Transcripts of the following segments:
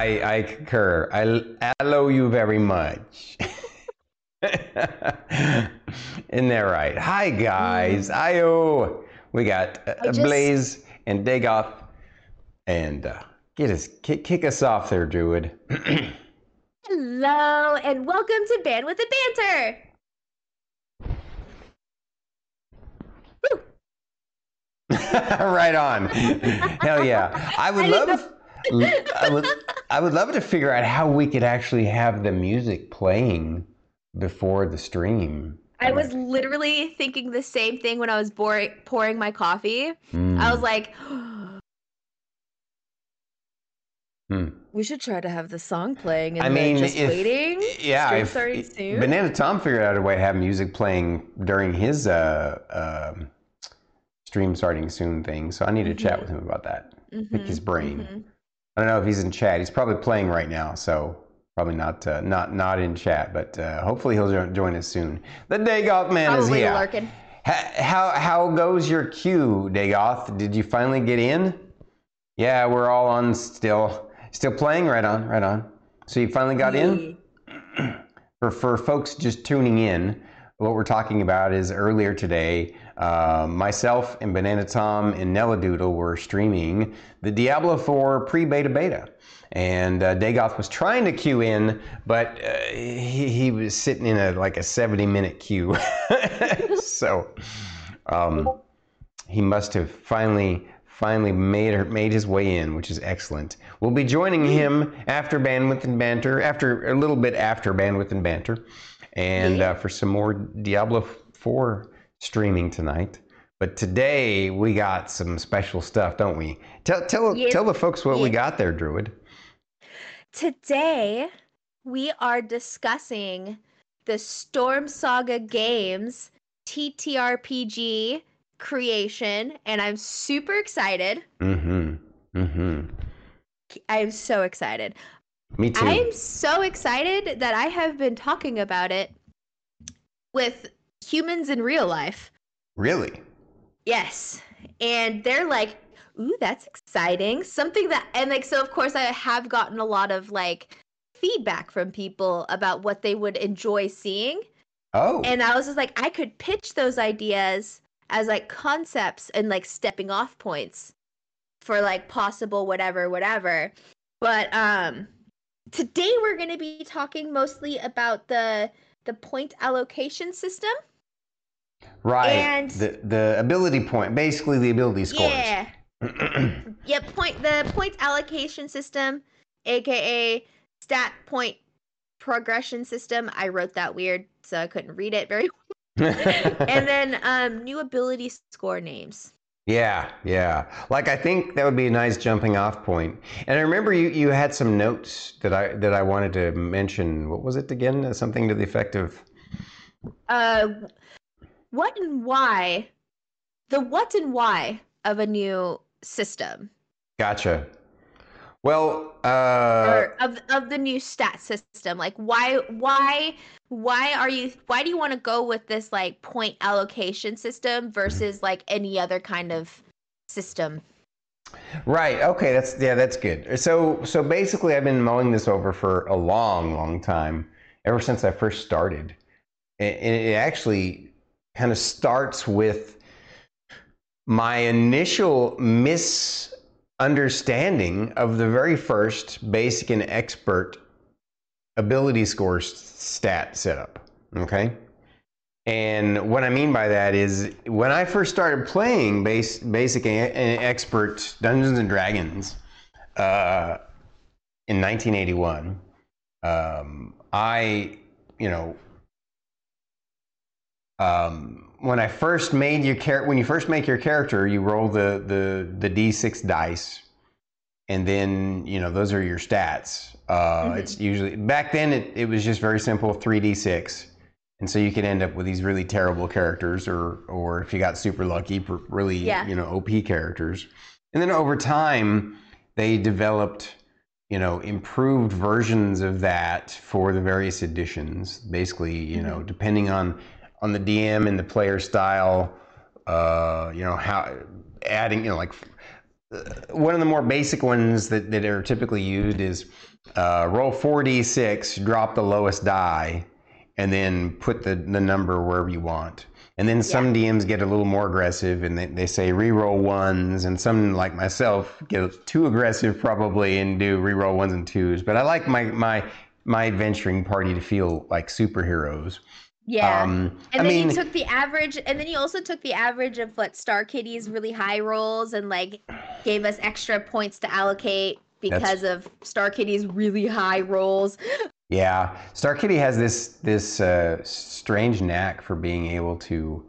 I I concur. I allow you very much. Isn't that right? Hi guys. Io. We got uh, just- Blaze and Dagoth, and uh, get us kick, kick us off there, Druid. Hello, and welcome to Bandwidth and Banter. right on. Hell yeah. I would I love I would I would love to figure out how we could actually have the music playing before the stream. I was literally thinking the same thing when I was bor- pouring my coffee. Mm, I was like, hmm. we should try to have the song playing and I then mean, just if- waiting. Yeah, Stream if, starting soon. Banana Tom figured out a way to have music playing during his uh, um stream starting soon thing. So I need to chat Mhm. with him about that. Mhm, Pick his brain. mhm. I don't know if he's in chat. He's probably playing right now, so probably not uh, not not in chat. But uh, hopefully he'll jo- join us soon. The Dagoth man is here. lurking. Ha- how how goes your queue, Dagoth? Did you finally get in? Yeah, we're all on still still playing. Right on, right on. So you finally got in. For for folks just tuning in, what we're talking about is earlier today, uh, myself and Banana Tom and Nella Doodle were streaming the Diablo 4 pre-beta beta. And uh, Dagoth was trying to queue in, but uh, he, he was sitting in a like a 70 minute queue. so um, he must have finally finally made her, made his way in, which is excellent. We'll be joining him after bandwidth and banter, after a little bit after bandwidth and banter, and uh, for some more Diablo 4 streaming tonight. But today we got some special stuff, don't we? Tell tell Yes. tell the folks what we got there, Druid. Today, we are discussing the Storm Saga Games TTRPG creation, and I'm super excited. Mm-hmm. Mm-hmm. I'm so excited. Me too. I'm so excited that I have been talking about it with humans in real life. Really? Yes. And they're like, ooh, that's exciting. Something that, and like, so of course, I have gotten a lot of like feedback from people about what they would enjoy seeing. Oh. And I was just like, I could pitch those ideas as like concepts and like stepping off points for like possible whatever, whatever. But, um, today we're going to be talking mostly about the the point allocation system right. and- the the ability point, basically the ability scores. yeah Yep, point the point allocation system, aka stat point progression system. I wrote that weird, so I couldn't read it very. well. and then um, new ability score names. Yeah, yeah. Like I think that would be a nice jumping off point. And I remember you, you had some notes that I that I wanted to mention. What was it again? Something to the effect of Uh, what and why? The what and why of a new system Gotcha. Well, uh, of of the new stat system. Like why why why are you why do you want to go with this like point allocation system versus like any other kind of system? right. Okay, that's yeah, that's good. So so basically, I've been mulling this over for a long, long time, ever since I first started, and, it actually kind of starts with my initial misunderstanding of the very first basic and expert ability score stat setup. Okay. And what I mean by that is when I first started playing base, basic and expert Dungeons and Dragons uh, in 1981, um, I, you know, um, when I first made your char- when you first make your character, you roll the the the d6 dice, and then you know those are your stats. Uh, Mhm. It's usually back then it, it was just very simple three d6, and so you could end up with these really terrible characters, or or if you got super lucky, really Yeah. you know OP characters. And then over time, they developed you know improved versions of that for the various editions. Basically, you know depending on on the DM and the player style, uh, you know how adding you know like one of the more basic ones that, that are typically used is uh, roll 4d6, drop the lowest die, and then put the, the number wherever you want. And then some yeah. DMs get a little more aggressive and they, they say reroll ones, and some like myself get too aggressive probably and do reroll ones and twos. But I like my my my adventuring party to feel like superheroes. Yeah. Um, and I then mean, you took the average, and then you also took the average of what Star Kitty's really high rolls and like gave us extra points to allocate because of Star Kitty's really high rolls. Yeah, Star Kitty has this this uh, strange knack for being able to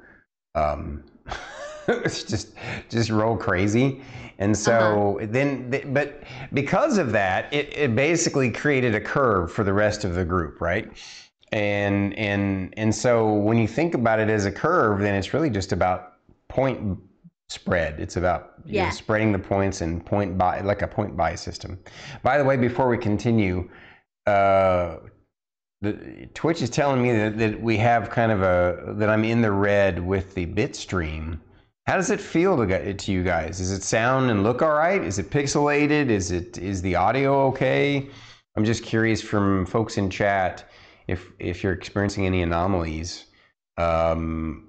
um, just just roll crazy, and so uh-huh. then, but because of that, it, it basically created a curve for the rest of the group, right? And and and so when you think about it as a curve then it's really just about point spread. It's about yeah. know, spreading the points and point by like a point buy system. By the way before we continue uh, the, twitch is telling me that, that we have kind of a that i'm in the red with the bit stream how does it feel to, get it to you guys? Does it sound and look all right? Is it pixelated? Is it is the audio okay? I'm just curious from folks in chat if if you're experiencing any anomalies, um,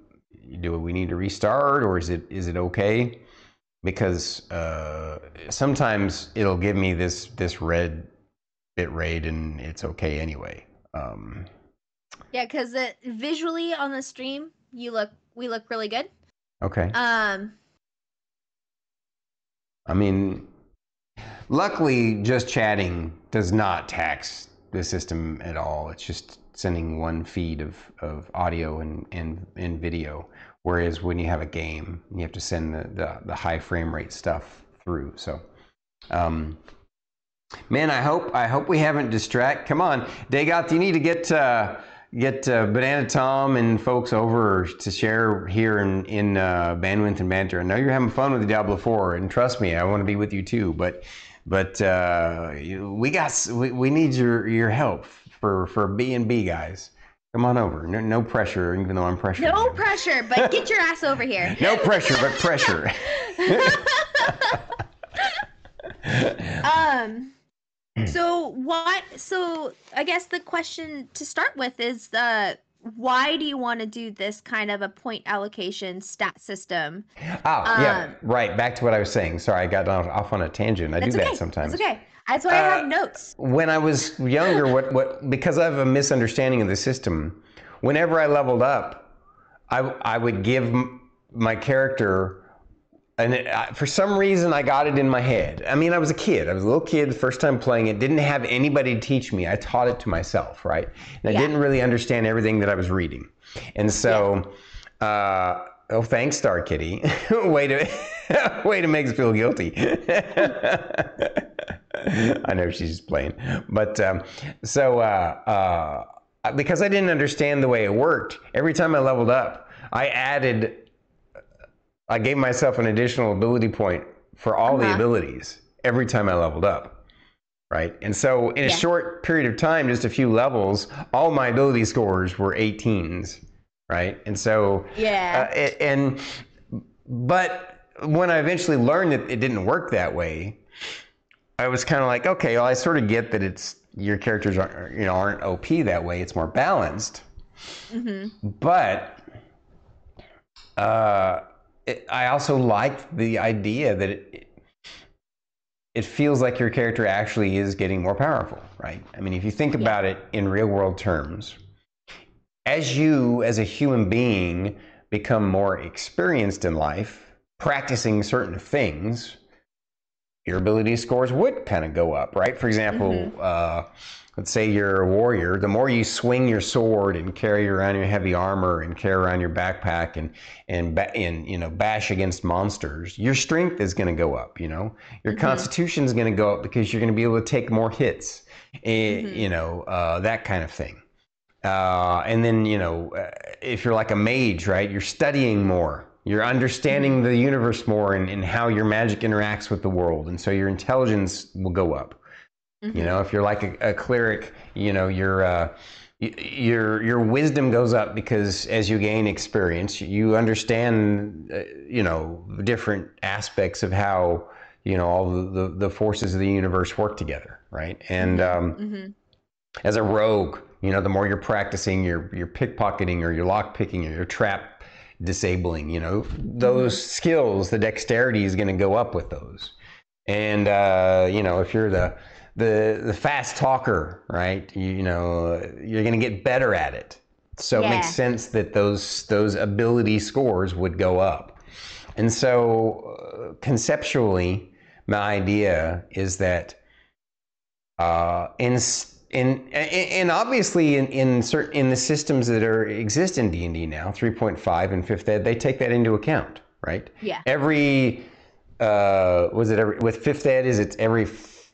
do we need to restart or is it is it okay? Because uh, sometimes it'll give me this this red bit rate and it's okay anyway. Um, yeah, because visually on the stream, you look we look really good. Okay. Um. I mean, luckily, just chatting does not tax the system at all. It's just sending one feed of, of audio and, and, and video. Whereas when you have a game, you have to send the, the, the high frame rate stuff through. So, um, man, I hope I hope we haven't distract. Come on, Dagoth, you need to get uh, get uh, Banana Tom and folks over to share here in in uh, bandwidth and banter. I know you're having fun with the Diablo 4, and trust me, I want to be with you too. But but uh, we got we, we need your your help for for B and B guys. Come on over. No, no pressure, even though I'm pressured. No pressure, but get your ass over here. no pressure, but pressure. um. So what? So I guess the question to start with is the uh, why do you want to do this kind of a point allocation stat system? Oh, um, yeah, right. Back to what I was saying. Sorry, I got off on a tangent. I do okay. that sometimes. It's okay. That's why uh, I have uh, notes. When I was younger, what, what because I have a misunderstanding of the system, whenever I leveled up, I, I would give my character and it, uh, for some reason I got it in my head. I mean, I was a kid. I was a little kid the first time playing it. Didn't have anybody to teach me. I taught it to myself, right? And I didn't really understand everything that I was reading. And so, yeah. uh, oh, thanks, Star Kitty. way to way to make us feel guilty. I know she's just playing, but um, so uh, uh, because I didn't understand the way it worked, every time I leveled up, I added, I gave myself an additional ability point for all uh-huh. the abilities every time I leveled up, right? And so in a short period of time, just a few levels, all my ability scores were 18s, right? And so yeah, uh, and but when I eventually learned that it didn't work that way, I was kind of like, okay, well, I sort of get that it's your characters aren't you know aren't OP that way. It's more balanced. Mm-hmm. But uh, it, I also like the idea that it, it feels like your character actually is getting more powerful, right? I mean, if you think about it in real world terms, as you as a human being become more experienced in life, practicing certain things, your ability scores would kind of go up, right? For example, mm-hmm. uh, let's say you're a warrior. The more you swing your sword and carry around your heavy armor and carry around your backpack and and and you know bash against monsters, your strength is going to go up. You know, your mm-hmm. constitution is going to go up because you're going to be able to take more hits. And, mm-hmm. You know uh, that kind of thing. Uh, and then you know uh, if you're like a mage, right? You're studying more you're understanding mm-hmm. the universe more and, and how your magic interacts with the world. And so your intelligence will go up. Mm-hmm. You know, if you're like a, a cleric, you know, your, uh, your, your wisdom goes up because as you gain experience, you understand, uh, you know, different aspects of how you know all the, the, forces of the universe work together, right? And um, hmm as a rogue, you know, the more you're practicing your your pickpocketing or your lock picking or your trap disabling, you know, those skills, the dexterity is going to go up with those. And uh, you know, if you're the the the fast talker, right? You, you know, you're going to get better at it. So it makes sense that those those ability scores would go up. And so uh, conceptually, my idea is that uh, in in and obviously in in certain in the systems that are exist in D and D now, 3.5 and fifth ed, they take that into account, right? Yeah. Every uh, was it every with fifth ed? Is it every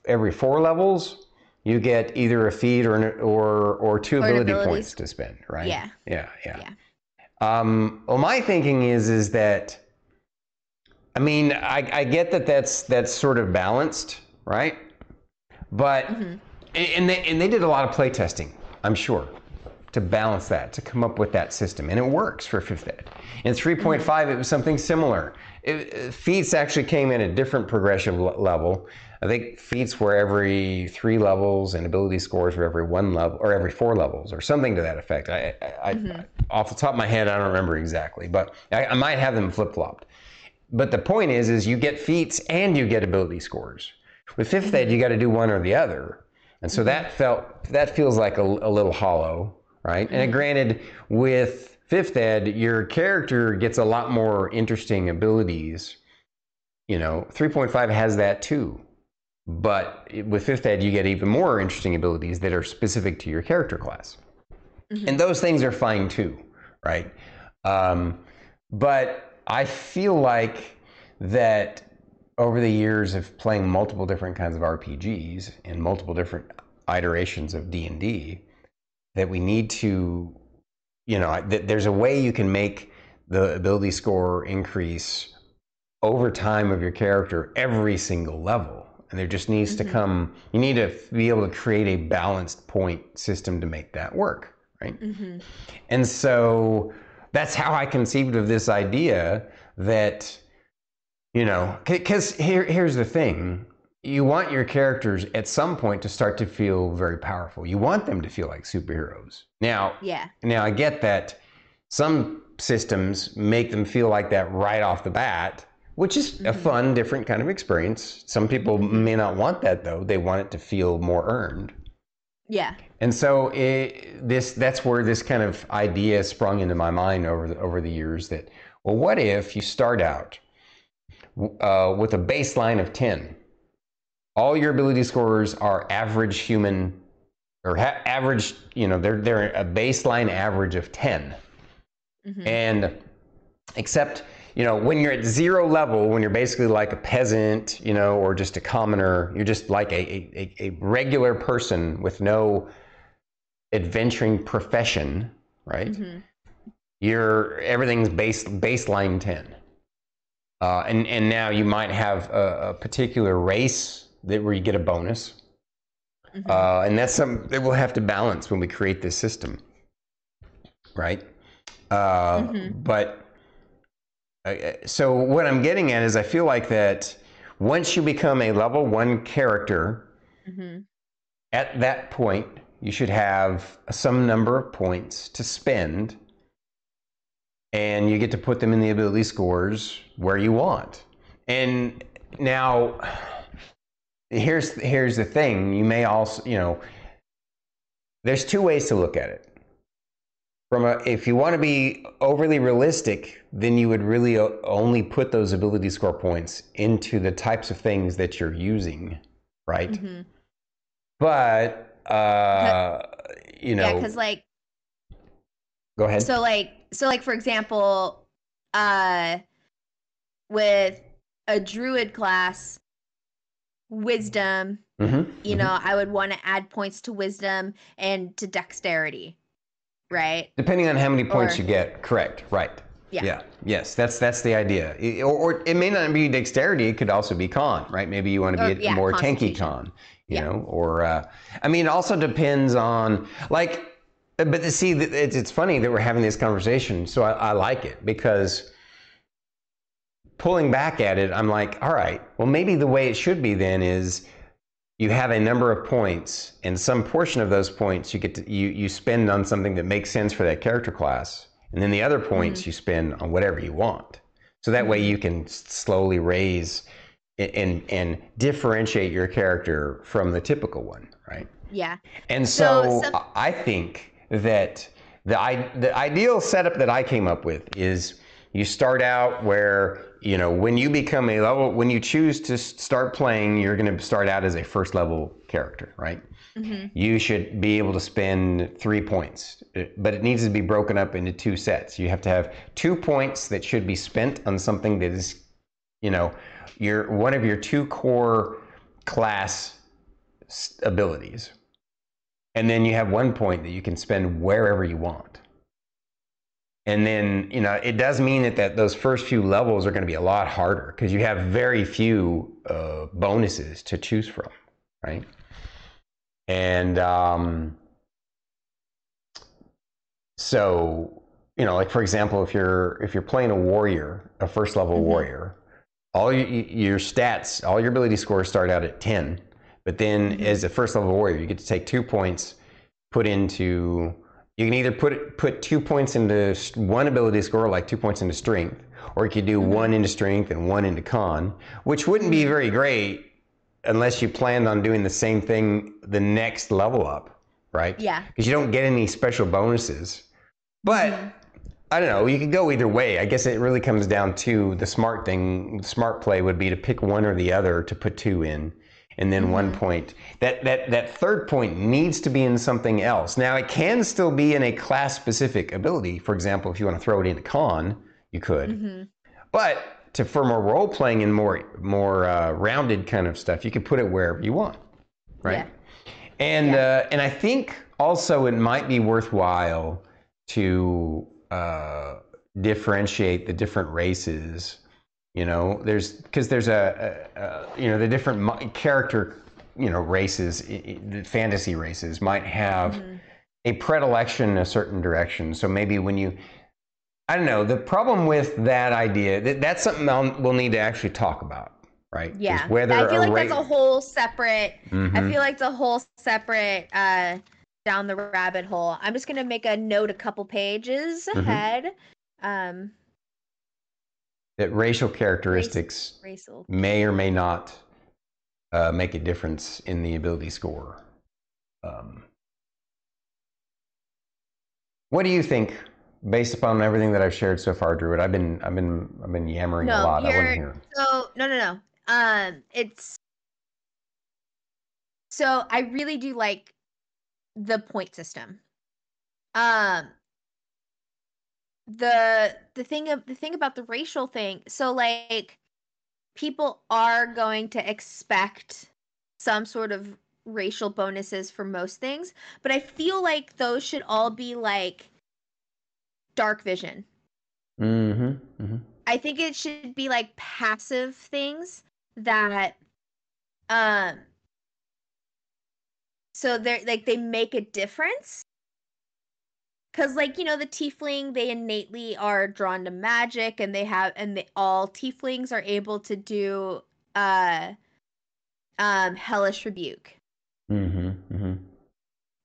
every four levels? You get either a feat or an, or or two Or ability points to spend, right? Yeah. yeah, yeah. Yeah. Um, well, my thinking is is that, I mean, I, I get that that's that's sort of balanced, right? But Mhm. and they and they did a lot of play testing, I'm sure, to balance that, to come up with that system, and it works for fifth ed. In 3.5, it was something similar. It, feats actually came in a different progression level. I think feats were every three levels, and ability scores were every one level or every four levels, or something to that effect. I, I, I mm-hmm. off the top of my head, I don't remember exactly, but I, I might have them flip flopped. But the point is, is you get feats and you get ability scores. With fifth mm-hmm. ed, you got to do one or the other, and so mm-hmm. that felt that feels like a, a little hollow, right? And granted, with fifth ed, your character gets a lot more interesting abilities. You know, 3.5 has that too, but with fifth ed, you get even more interesting abilities that are specific to your character class and those things are fine too, right? Um, but I feel like that over the years of playing multiple different kinds of RPGs and multiple different iterations of D and D, that we need to, you know, that there's a way you can make the ability score increase over time of your character every single level. And there just needs to come, you need to be able to create a balanced point system to make that work, right? hmm And so that's how I conceived of this idea that, you know, because here, here's the thing you want your characters at some point to start to feel very powerful. You want them to feel like superheroes. Now, Yeah. now I get that some systems make them feel like that right off the bat, which is a fun, different kind of experience. Some people may not want that though. They want it to feel more earned. Yeah. And so it, this that's where this kind of idea sprung into my mind over the, over the years that well what if you start out uh, with a baseline of 10 all your ability scores are average human or ha- average you know they're they're a baseline average of 10 hmm and except you know when you're at zero level when you're basically like a peasant you know or just a commoner you're just like a, a, a- regular person with no adventuring profession right hmm you're everything's base baseline 10 uh, and and now you might have a, a particular race that where you get a bonus Mhm. uh, and that's some that we'll have to balance when we create this system, right? Uh, Mhm. But so what I'm getting at is I feel like that once you become a level one character, hmm at that point you should have some number of points to spend, and you get to put them in the ability scores where you want. And now here's here's the thing. You may also you know there's two ways to look at it from a if you want to be overly realistic then you would really only put those ability score points into the types of things that you're using right hmm but uh you know Yeah, because like go ahead so like so like for example, uh, with a druid class, wisdom. Mhm, You mhm. know, I would want to add points to wisdom and to dexterity, right? depending on how many points Or- you get. Correct. Right. Yeah. yeah. Yes. That's that's the idea. I- or, or it may not be dexterity. It could also be con right? Maybe you want to Or, be a yeah, more tanky con you Yeah. know? Or uh, i mean it also depends on like but to see it's, it's funny that we're having this conversation so I, I like it because pulling back at it, I'm like, all right, well, maybe the way it should be then is you have a number of points, and some portion of those points you get to, you you spend on something that makes sense for that character class, and then the other mm-hmm. points you spend on whatever you want. So that way mm-hmm. you can slowly raise and, and and differentiate your character from the typical one, right? Yeah. And so, So some- I think that the I, the ideal setup that I came up with is you start out where you know when you become a level when you choose to start playing you're going to start out as a first level character right? Hmm you should be able to spend three points. Uh, but it needs to be broken up into two sets. You have to have two points that should be spent on something that is you know your one of your two core class abilities. And then you have one point that you can spend wherever you want and then you know it does mean that, that those first few levels are going to be a lot harder because you have very few uh, bonuses to choose from right and um, so you know like for example if you're if you're playing a warrior a first level Mhm. warrior all your, your stats all your ability scores start out at 10 but then Mhm. as a first level warrior you get to take two points put into you can either put put two points into one ability score like two points into strength or you could do Mhm. one into strength and one into con which wouldn't be very great unless you planned on doing the same thing the next level up right Yeah. because you don't get any special bonuses but Mhm. I don't know. You could go either way. I guess it really comes down to the smart thing. The smart play would be to pick one or the other to put two in, and then one Mhm. point. That that that third point needs to be in something else. Now it can still be in a class specific ability. For example, if you want to throw it into con, you could. Mhm. But to for more role playing and more more uh, rounded kind of stuff, you can put it wherever you want, right? Yeah. And uh, and I think also it might be worthwhile to uh, differentiate the different races. You know, there's because there's a, a, a you know the different character you know races, i- i- the fantasy races might have Mhm. a predilection in a certain direction. So maybe when you, I don't know, the problem with that idea that that's something I'll, we'll need to actually talk about, right? Is Yeah. Whether I feel like ra- that's a whole separate I Mhm. feel like it's a whole separate uh down the rabbit hole. I'm just gonna make a note a couple pages Mhm. ahead. Um that racial characteristics racial. may or may not uh, make a difference in the ability score. Um, what do you think, based upon everything that I've shared so far, Druid? I've been, I've been, I've been yammering a lot. I want to hear. So no no no. Um it's so I really do like the point system. Um the the thing of the thing about the racial thing, so like people are going to expect some sort of racial bonuses for most things, but I feel like those should all be like dark vision. Mm-hmm. mm-hmm. I think it should be like passive things that um so they're like they make a difference. Cause like, you know, the tiefling, they innately are drawn to magic and they have and they all tieflings are able to do uh um hellish rebuke. Mm-hmm. Mm-hmm.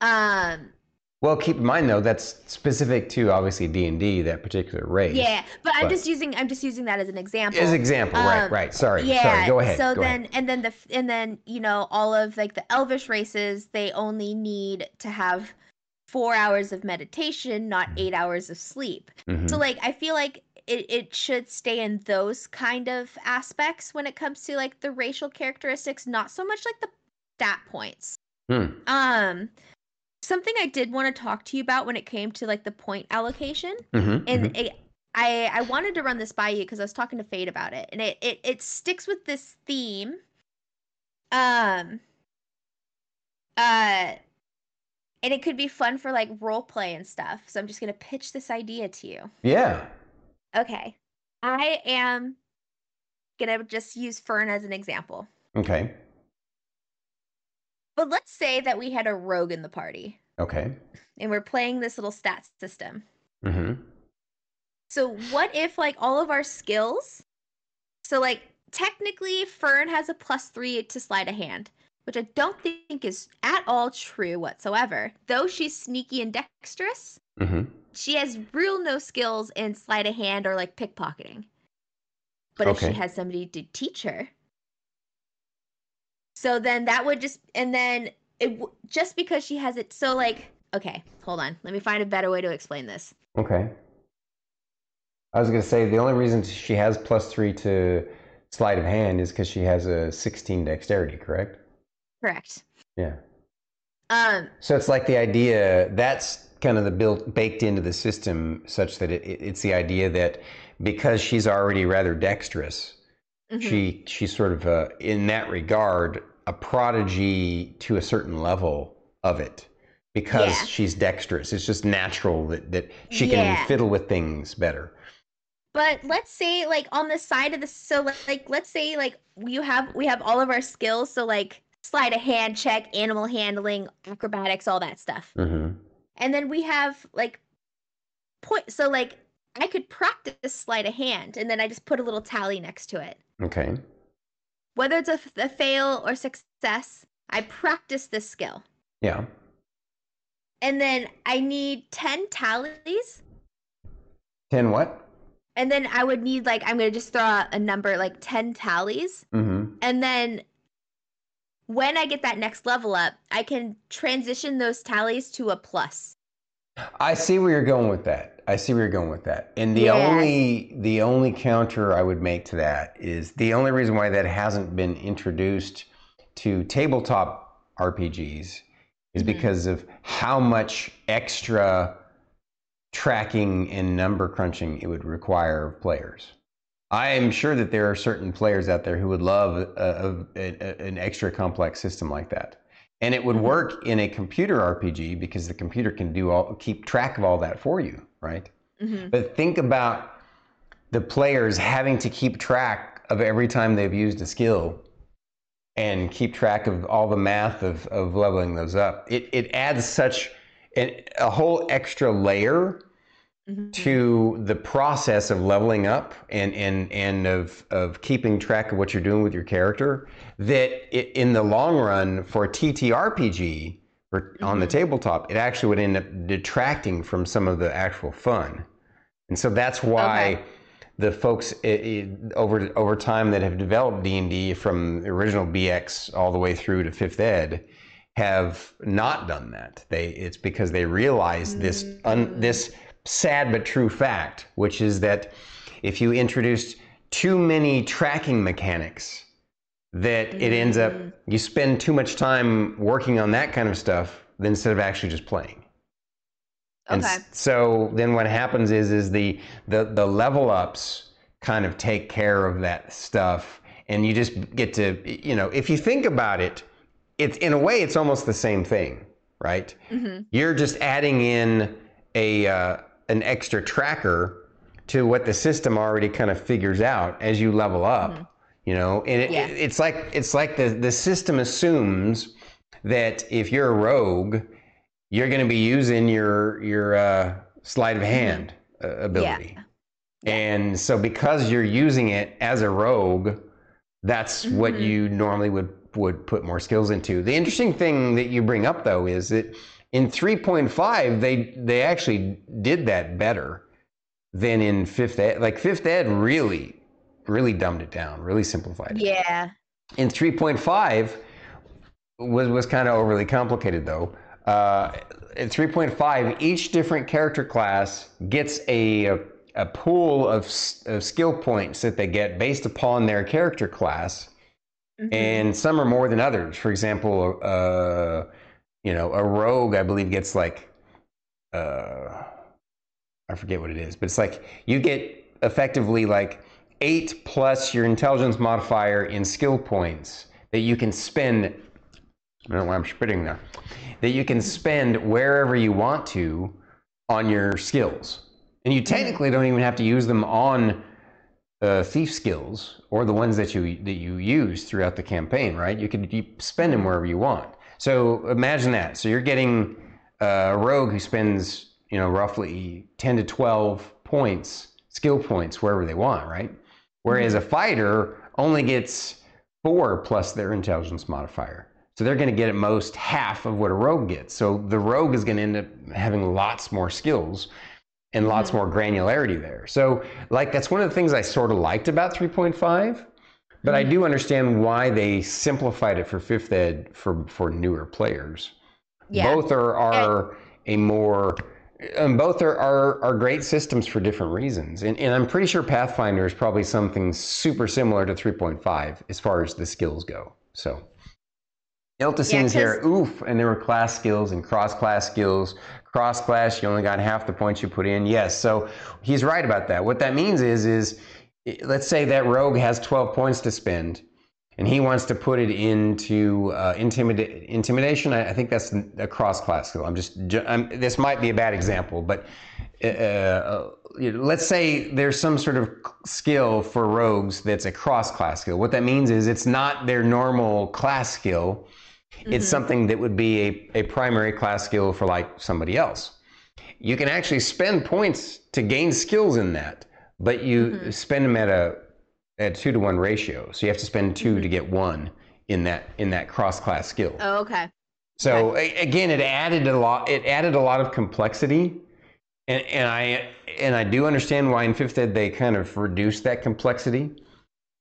Um Well, keep in mind though that's specific to obviously D and D, that particular race. yeah, but I'm just using I'm just using that as an example. As example, right? Um, Right. Sorry. yeah Sorry. Go ahead. so go then ahead. and then the and then you know all of like the elvish races they only need to have four hours of meditation not Mm-hmm. eight hours of sleep Mhm. so like i feel like it, it should stay in those kind of aspects when it comes to like the racial characteristics not so much like the stat points Hmm. um something i did want to talk to you about when it came to like the point allocation Mhm, and mhm. it, I I wanted to run this by you because I was talking to Fade about it, and it, it it sticks with this theme. Um. Uh. And it could be fun for like role play and stuff. So I'm just gonna pitch this idea to you. yeah. Okay. I am gonna just use Fern as an example. Okay. But let's say that we had a rogue in the party, Okay. and we're playing this little stat system. Mm-hmm. So what if like all of our skills so like technically Fern has a plus three to sleight of hand, which I don't think is at all true whatsoever. Though she's sneaky and dexterous, hmm she has real no skills in sleight of hand or like pickpocketing. But if she has somebody to teach her, so then that would just and then it just because she has it. So like, okay, hold on, let me find a better way to explain this. Okay. I was gonna say the only reason she has plus three to sleight of hand is because she has a 16 dexterity, correct? Correct. Yeah. Um. So it's like the idea that's kind of the built baked into the system, such that it, it- it's the idea that because she's already rather dexterous, mhm. she she's sort of a, in that regard a prodigy to a certain level of it because Yeah. she's dexterous. It's just natural that that she Yeah. can fiddle with things better. But let's say like on the side of the so like, like let's say like you have we have all of our skills so like sleight of hand check, animal handling, acrobatics, all that stuff. hmm And then we have like point so like I could practice sleight of hand and then I just put a little tally next to it. Okay. Whether it's a fail or success, I practice this skill. Yeah. And then I need 10 tallies Ten what? and then I would need like I'm going to just throw out a number like 10 tallies Mm-hmm. And then when I get that next level up, I can transition those tallies to a plus. I see where you're going with that. I see where you're going with that. And the Yes. only the only counter I would make to that is the only reason why that hasn't been introduced to tabletop RPGs is Mhm. because of how much extra tracking and number crunching it would require of players. I am sure that there are certain players out there who would love a, a, a, an extra complex system like that. And it would Mhm. work in a computer RPG because the computer can do all keep track of all that for you, right? hmm But think about the players having to keep track of every time they've used a skill and keep track of all the math of, of leveling those up. It, it adds such an, a whole extra layer hmm to the process of leveling up and and and of of keeping track of what you're doing with your character that it, in the long run for a TTRPG or on the Mhm. tabletop it actually would end up detracting from some of the actual fun and so that's why Okay. the folks i i over over time that have developed D&D from the original BX all the way through to 5th ed have not done that they it's because they realize this un, Mm. this sad but true fact, which is that if you introduce too many tracking mechanics, that it ends up Mm. you spend too much time working on that kind of stuff instead of actually just playing. And Okay. so then what happens is is the the the level ups kind of take care of that stuff and you just get to you know if you think about it it's in a way it's almost the same thing right hmm you're just adding in a uh, an extra tracker to what the system already kind of figures out as you level up. You know, and it, Yeah. it's like it's like the the system assumes that if you're a rogue, you're going to be using your your uh, sleight of hand uh, ability. Yeah. And so because you're using it as a rogue, that's what Mhm. you normally would would put more skills into. The interesting thing that you bring up though is that in 3.5 they they actually did that better than in 5th ed. Like 5th ed really really dumbed it down, really simplified it. Yeah. In 3.5 was was kind of overly complicated though. Uh, in 3.5, each different character class gets a a, a pool of, of skill points that they get based upon their character class, Mhm. and some are more than others. For example, uh, you know, a rogue I believe gets like uh, I forget what it is, but it's like you get effectively like eight plus your intelligence modifier in skill points that you can spend. I don't know why I'm spitting there. That you can spend wherever you want to on your skills, and you technically don't even have to use them on uh, thief skills or the ones that you that you use throughout the campaign. Right? You can you spend them wherever you want. So imagine that. So you're getting uh, a rogue who spends you know roughly 10 to 12 points skill points wherever they want right whereas a fighter only gets four plus their intelligence modifier. So they're going to get at most half of what a rogue gets. So the rogue is going to end up having lots more skills and lots more granularity there. So like that's one of the things I sort of liked about 3.5, but I do understand why they simplified it for fifth ed for for newer players. Yeah. Both are are a more um, both are, are are great systems for different reasons. And and I'm pretty sure Pathfinder is probably something super similar to 3.5 as far as the skills go. So Ilta here, oof, and there were class skills and cross class skills. Cross class, you only got half the points you put in. Yes, so he's right about that. What that means is, is let's say that rogue has 12 points to spend, and he wants to put it into uh, intimida- intimidation. I, I, think that's a cross class skill. I'm just, I'm, this might be a bad example, but uh, uh, let's say there's some sort of skill for rogues that's a cross class skill. What that means is it's not their normal class skill Mm-hmm. It's something that would be a, a primary class skill for like somebody else. You can actually spend points to gain skills in that, but you mm-hmm. spend them at a at two to one ratio. So you have to spend 2 mm-hmm. to get one in that in that cross class skill. Oh, okay. So okay. again, it added a lot. It added a lot of complexity, and, and I and I do understand why in fifth ed they kind of reduced that complexity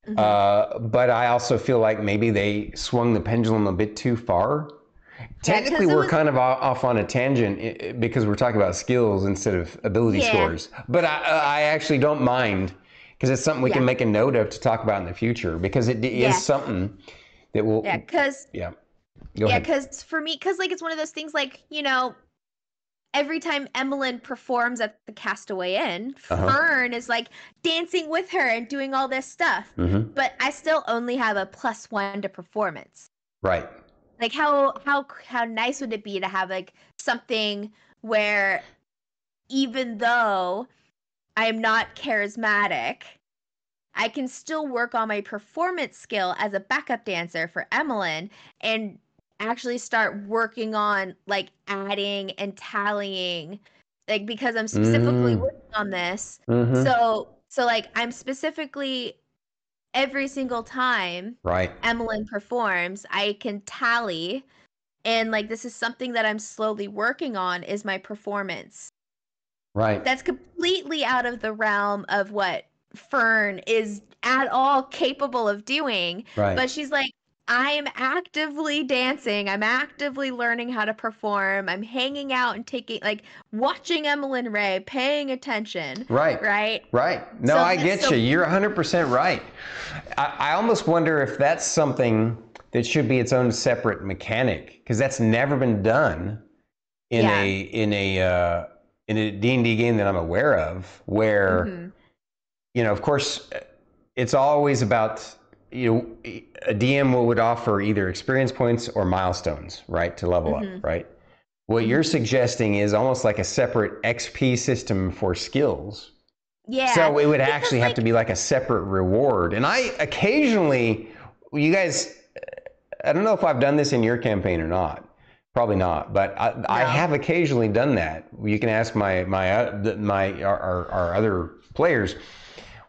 Mm-hmm. Uh, but I also feel like maybe they swung the pendulum a bit too far. Technically, we're was... kind of off on a tangent because we're talking about skills instead of ability yeah. scores. But I, I actually don't mind because it's something we yeah. can make a note of to talk about in the future because it is yeah. something that will. Yeah, because. Yeah. Go yeah, because for me, because like it's one of those things like, you know, every time Emmeline performs at the Castaway Inn, uh-huh. Fern is like dancing with her and doing all this stuff. Mm-hmm. But I still only have a plus one to performance. Right. Like how how how nice would it be to have like something where even though I am not charismatic, I can still work on my performance skill as a backup dancer for Emmeline and actually start working on like adding and tallying like because i'm specifically mm. working on this mm-hmm. so so like i'm specifically every single time right. Emmeline performs i can tally. And like this is something that i'm slowly working on is my performance. Right. That's completely out of the realm of what fern is at all capable of doing. Right. but she's like I'm actively dancing. I'm actively learning how to perform. I'm hanging out and taking like watching Emmeline Ray, paying attention. Right. Right. Right. No, so, I get so- you. You're 100% right. I, I almost wonder if that's something that should be its own separate mechanic because that's never been done in yeah. a in a uh, in a D&D game that I'm aware of where mm-hmm. you know, of course it's always about you know, a DM would offer either experience points or milestones, right, to level mm-hmm. up, right? What you're suggesting is almost like a separate XP system for skills. Yeah. So it would actually like, have to be like a separate reward. And I occasionally, you guys, I don't know if I've done this in your campaign or not. Probably not, but I, no. I have occasionally done that. You can ask my my uh, my our, our, our other players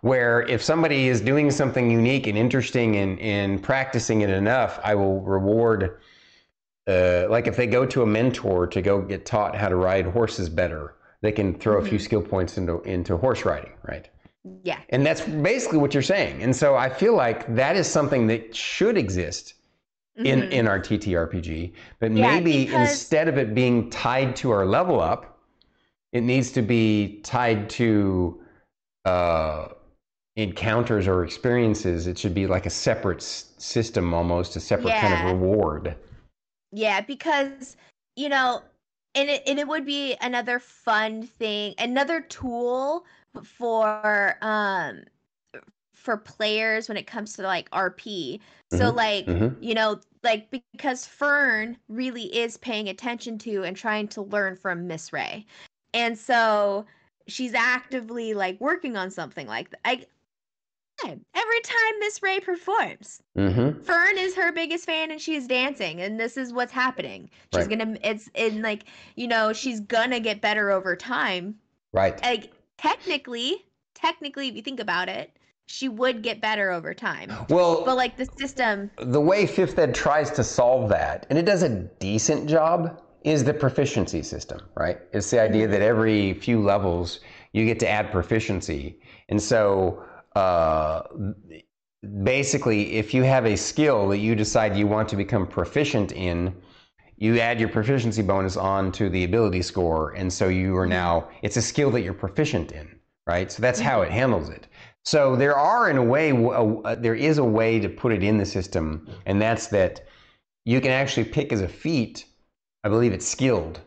where if somebody is doing something unique and interesting and, and practicing it enough, I will reward. Uh, like if they go to a mentor to go get taught how to ride horses better, they can throw mm-hmm. a few mm-hmm. skill points into into horse riding, right? Yeah. And that's basically what you're saying. And so I feel like that is something that should exist mm-hmm. in in our TTRPG, but yeah, maybe because... instead of it being tied to our level up, it needs to be tied to uh, encounters or experiences, it should be like a separate s- system almost, a separate yeah. kind of reward. Yeah, because, you know, and it, and it would be another fun thing, another tool for um for players when it comes to like RP. So mm-hmm. like, mm-hmm. you know, like because Fern really is paying attention to and trying to learn from Miss Ray. And so she's actively like working on something like that. I time. Every time Miss Ray performs, mm-hmm. Fern is her biggest fan, and she's dancing, and this is what's happening. She's right. gonna. It's in like you know she's gonna get better over time. Right. Like technically, technically, if you think about it, she would get better over time. Well, But like the system, the way fifth ed tries to solve that, and it does a decent job, is the proficiency system, right? It's the idea that every few levels you get to add proficiency. And so uh, basically, if you have a skill that you decide you want to become proficient in, you add your proficiency bonus on to the ability score. And so you are now, it's a skill that you're proficient in, right? So that's how it handles it. So there are, in a way, a- a- there is a way to put it in the system, and that's that you can actually pick as a feat. I believe it's skilled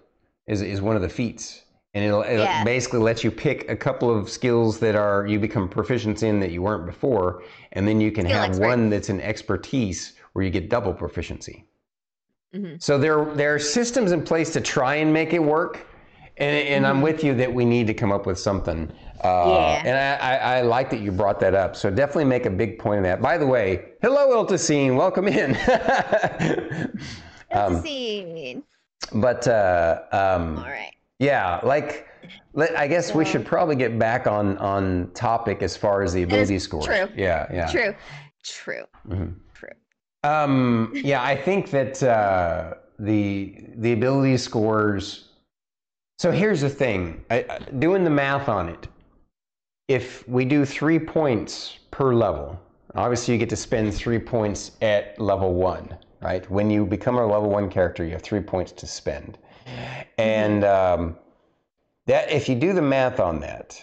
is is one of the feats, and it'll, it'll Yeah. basically let you pick a couple of skills that are you become proficient in that you weren't before, and then you can Skill have expert. one that's an expertise where you get double proficiency. Mhm. So there there are systems in place to try and make it work, and, and I'm with you that we need to come up with something. Uh, Yeah. And I, I, I like that you brought that up. So definitely make a big point of that. By the way, hello Iltacine, welcome in. Um, scene. but uh, um, All right. Yeah, like I guess we should probably get back on on topic as far as the ability score. true. Yeah, yeah. True. True. Mhm. True. Um, yeah, I think that uh, the the ability scores. So here's the thing: I, I- doing the math on it. If we do three points per level, obviously you get to spend three points at level one, right? When you become a level one character, you have three points to spend, and um, that if you do the math on that,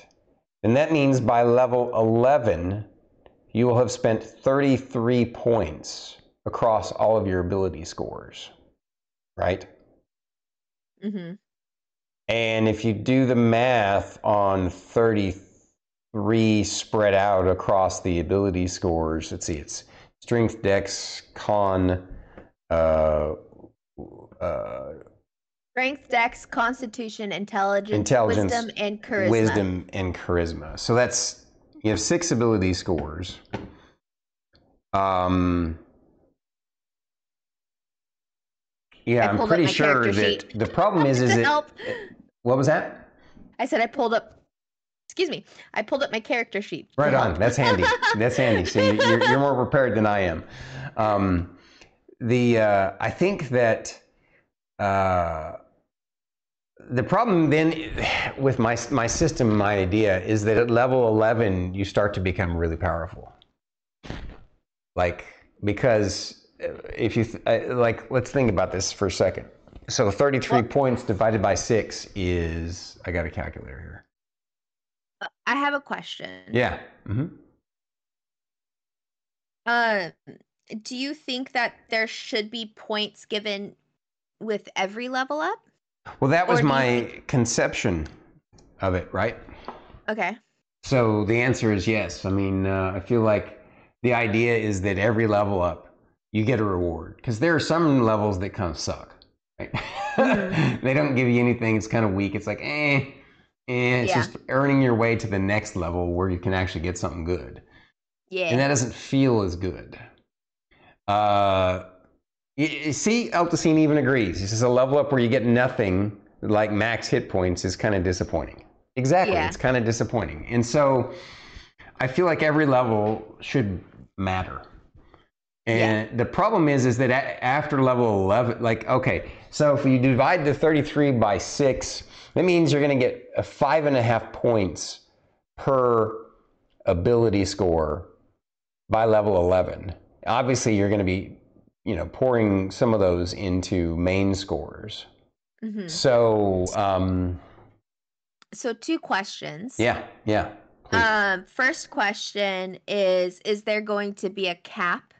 then that means by level eleven, you will have spent 33 points across all of your ability scores, right? hmm And if you do the math on 33 spread out across the ability scores, let's see, it's strength, dex, con, uh, uh, Strength, dex, constitution, intelligence, Intelligence, wisdom, and charisma. wisdom, and charisma. So that's, you have six ability scores. Um, yeah, I I'm pretty sure that sheet. the problem is, is that, help. what was that? I said I pulled up. Excuse me. I pulled up my character sheet. Right on. That's handy. That's handy. So you- you're, you're more prepared than I am. Um, the uh, I think that uh, the problem then with my my system, my idea is that at level 11 you start to become really powerful. Like because if you th- uh, like, let's think about this for a second. So 33 Well- points divided by six is I got a calculator here. I have a question. Yeah. hmm Uh, do you think that there should be points given with every level up? Well, that was Or do you my conception of it, right? Okay. So the answer is yes. I mean, uh, I feel like the idea is that every level up, you get a reward because there are some levels that kind of suck. Right? Mhm. they don't give you anything. It's kind of weak. It's like, eh, eh. It's Yeah. just earning your way to the next level where you can actually get something good. Yeah. and that doesn't feel as good. Uh, you, you see, Altacine even agrees. He says a level up where you get nothing, like max hit points, is kind of disappointing. Exactly, Yeah. it's kind of disappointing. And so, I feel like every level should matter. And the problem is, is that a- after level 11, like, okay, so if you divide the 33 by six, that means you're going to get a five and a half points per ability score by level 11. Obviously, you're going to be, you know, pouring some of those into main scores. Mhm. So, um, So two questions. yeah, yeah. Um, first question is: Is there going to be a cap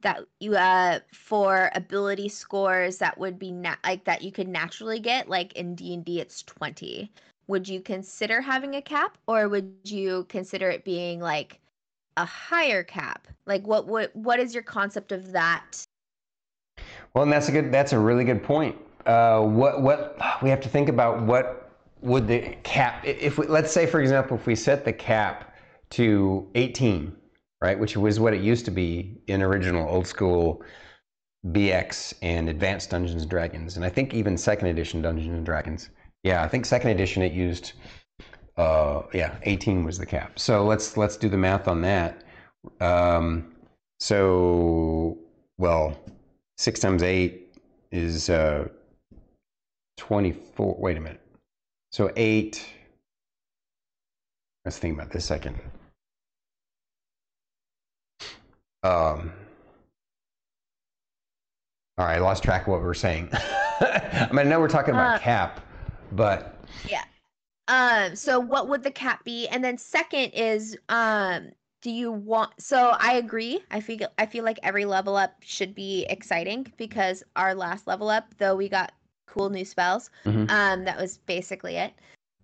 that you uh for ability scores that would be na- like that you could naturally get? Like in D and D, it's twenty. Would you consider having a cap, or would you consider it being like a higher cap? Like, what what what is your concept of that? Well, and that's a good. That's a really good point. Uh, what what we have to think about what would the cap if we, let's say for example if we set the cap to 18 right which was what it used to be in original old school bx and advanced dungeons and dragons and i think even second edition dungeons and dragons yeah i think second edition it used uh, yeah, 18 was the cap. So let's let's do the math on that. Um, so well, six times eight is uh, 24. Wait a minute. So eight. Let's think about this second. Um, all right, I lost track of what we were saying. I mean, I know we're talking about Uh, cap, but Um, so what would the cap be? And then second is um do you want so I agree. I feel I feel like every level up should be exciting because our last level up, though we got cool new spells, Mhm. um, that was basically it.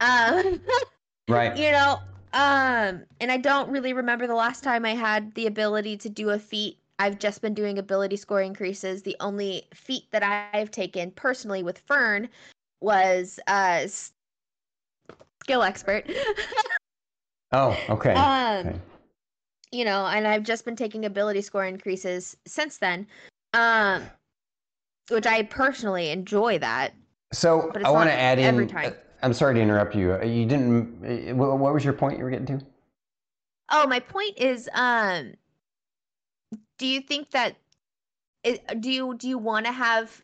Um right. you know, um, and I don't really remember the last time I had the ability to do a feat. I've just been doing ability score increases. The only feat that I've taken personally with Fern was uh skill expert. Oh, okay. um, okay. you know, and I've just been taking ability score increases since then. Um, which I personally enjoy that. So I want to add in. time. I'm sorry to interrupt you. Uh, You didn't. uh, What what was your point you were getting to? Oh, my point is, um, do you think that do you do you want to have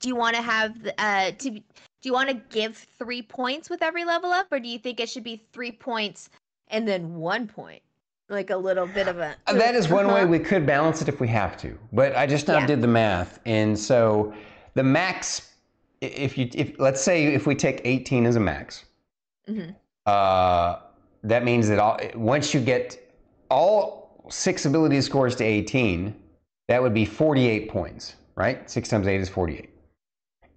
do you want to have uh to be- do you want to give three points with every level up, or do you think it should be three points and then one point, like a little bit of a? Uh, That is one way we could balance it if we have to. But I just now Yeah. did the math, and so the max, if you if let's say if we take 18 as a max, Mhm. uh, that means that all, once you get all six ability scores to 18, that would be 48 points, right? Six times eight is 48.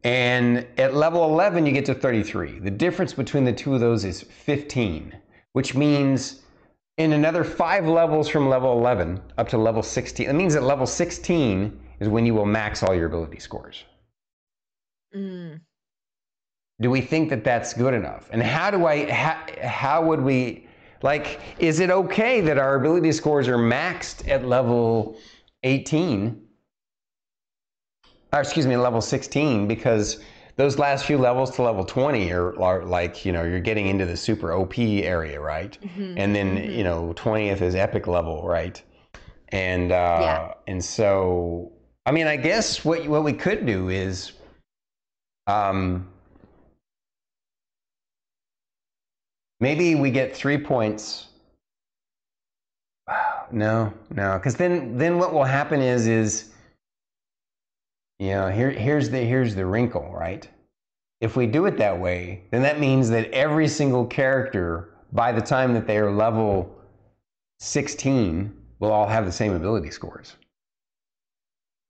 And at level 11, you get to 33. The difference between the two of those is 15, which means in another five levels from level 11 up to level 16, that means that level 16 is when you will max all your ability scores. Mm. Do we think that that's good enough? And how do I, how, how would we, like, is it okay that our ability scores are maxed at level 18? Or excuse me, level 16, because those last few levels to level 20 are, are like, you know, you're getting into the super OP area, right? Mhm. And then, Mhm. you know, 20th is epic level, right? And, uh, Yeah. and so, I mean, I guess what, what we could do is, um, maybe we get three points. No, no, because then then what will happen is is you know here here's the here's the wrinkle, right? If we do it that way, then that means that every single character by the time that they are level 16 will all have the same ability scores.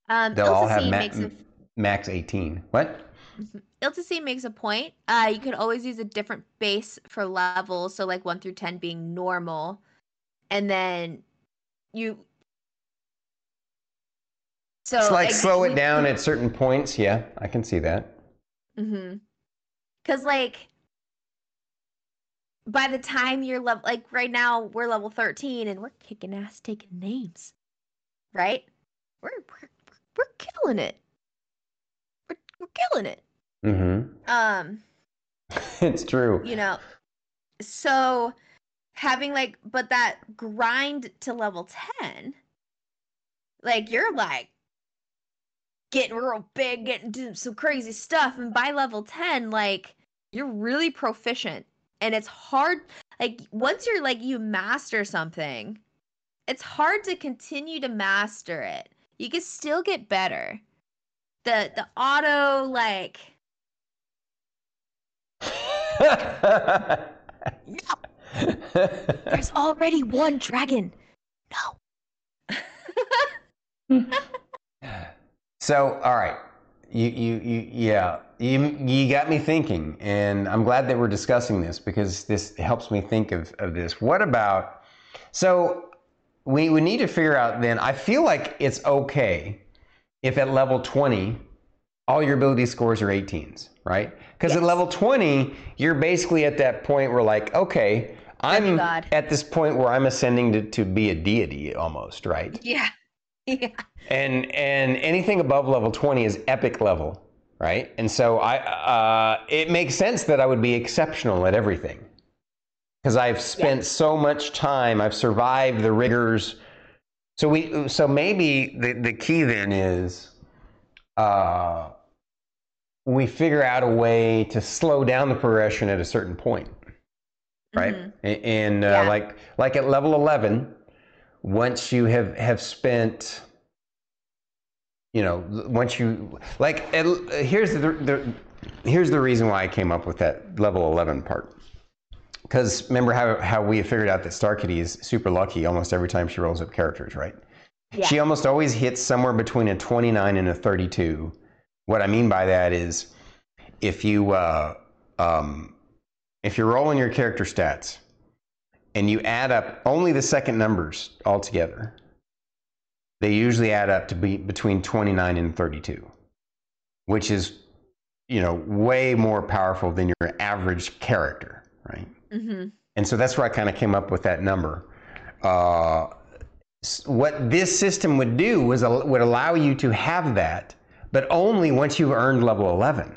Um, They'll all have ma- makes a max 18. What? Ilse makes a point. Uh, you could always use a different base for levels, so like one through ten being normal, and then you. So it's like slow it down at certain points. Yeah, I can see that. Mm-hmm. Cause like by the time you're level like right now we're level 13 and we're kicking ass taking names. Right? We're we're, we're killing it. We're, we're killing it. Mm-hmm. Um, it's true. you know. So having like but that grind to level 10 like you're like getting real big, getting doing some crazy stuff, and by level 10, like you're really proficient. And it's hard like once you're like you master something, it's hard to continue to master it. You can still get better. The the auto like no, there's already one dragon. No. so, all right. You, you, you, yeah, you, you got me thinking, and I'm glad that we're discussing this because this helps me think of, of this. What about, so we, we need to figure out then, I feel like it's okay if at level 20, all your ability scores are 18s, right? Because at level 20, you're basically at that point where, like, okay, I'm at this point where I'm ascending to, to be a deity almost, right? Yeah. Yeah. and and anything above level 20 is epic level right and so i uh, it makes sense that i would be exceptional at everything because I've spent so much time. I've survived the rigors. So we so maybe the the key then is uh, we figure out a way to slow down the progression at a certain point, right? Mhm. A- And uh, Yeah. like like at level eleven, once you have have spent, you know, once you like here's the, the here's the reason why I came up with that level eleven part. Because remember how, how we figured out that Star Kitty is super lucky almost every time she rolls up characters, right? Yeah. She almost always hits somewhere between a 29 and a 32. What I mean by that is if you uh, um, if you're rolling your character stats and you add up only the second numbers altogether, they usually add up to be between 29 and 32, which is you know way more powerful than your average character, right? Mhm. And so that's where I kind of came up with that number. Uh, what this system would do was would allow you to have that, but only once you've earned level 11.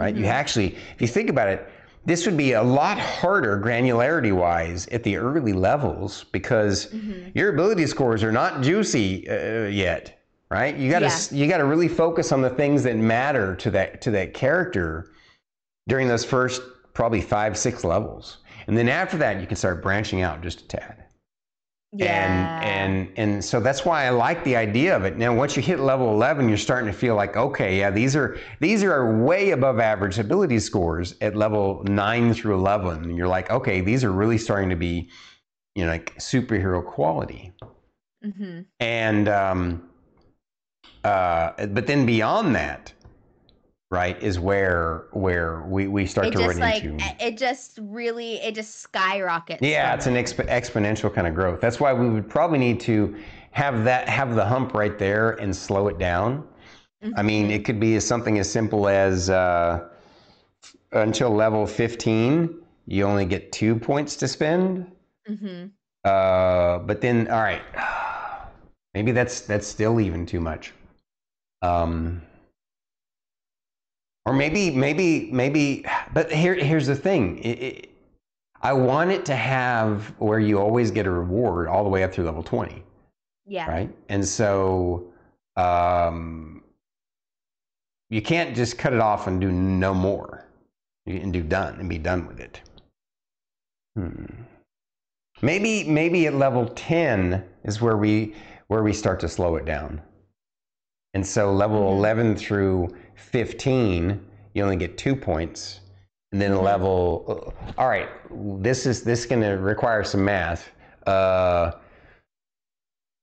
Right? You Mhm. actually, if you think about it, this would be a lot harder granularity wise at the early levels because Mhm. your ability scores are not juicy uh, yet. Right? You got to Yeah. you got to really focus on the things that matter to that to that character during those first probably five six levels and then after that you can start branching out just a tad Yeah. and and and so that's why i like the idea of it now once you hit level 11 you're starting to feel like okay yeah these are these are way above average ability scores at level 9 through 11 and you're like okay these are really starting to be you know like superhero quality Mhm. and um, uh, but then beyond that, right, is where where we, we start It to just run like into. it just really it just skyrockets. Yeah, it's an exp- exponential kind of growth. That's why we would probably need to have that have the hump right there and slow it down. I mean, Mhm. it could be as something as simple as uh, until level 15, you only get two points to spend. Mhm. Uh, but then, all right, maybe that's that's still even too much. Um, or maybe, maybe, maybe. But here, here's the thing. It, it, I want it to have where you always get a reward all the way up through level twenty, Yeah. right? And so, um, you can't just cut it off and do no more, and do done and be done with it. Hmm. Maybe maybe at level 10 is where we where we start to slow it down. And so level Mhm. 11 through 15 you only get 2 points. And then Mhm. level all right, this is this is going to require some math. Uh,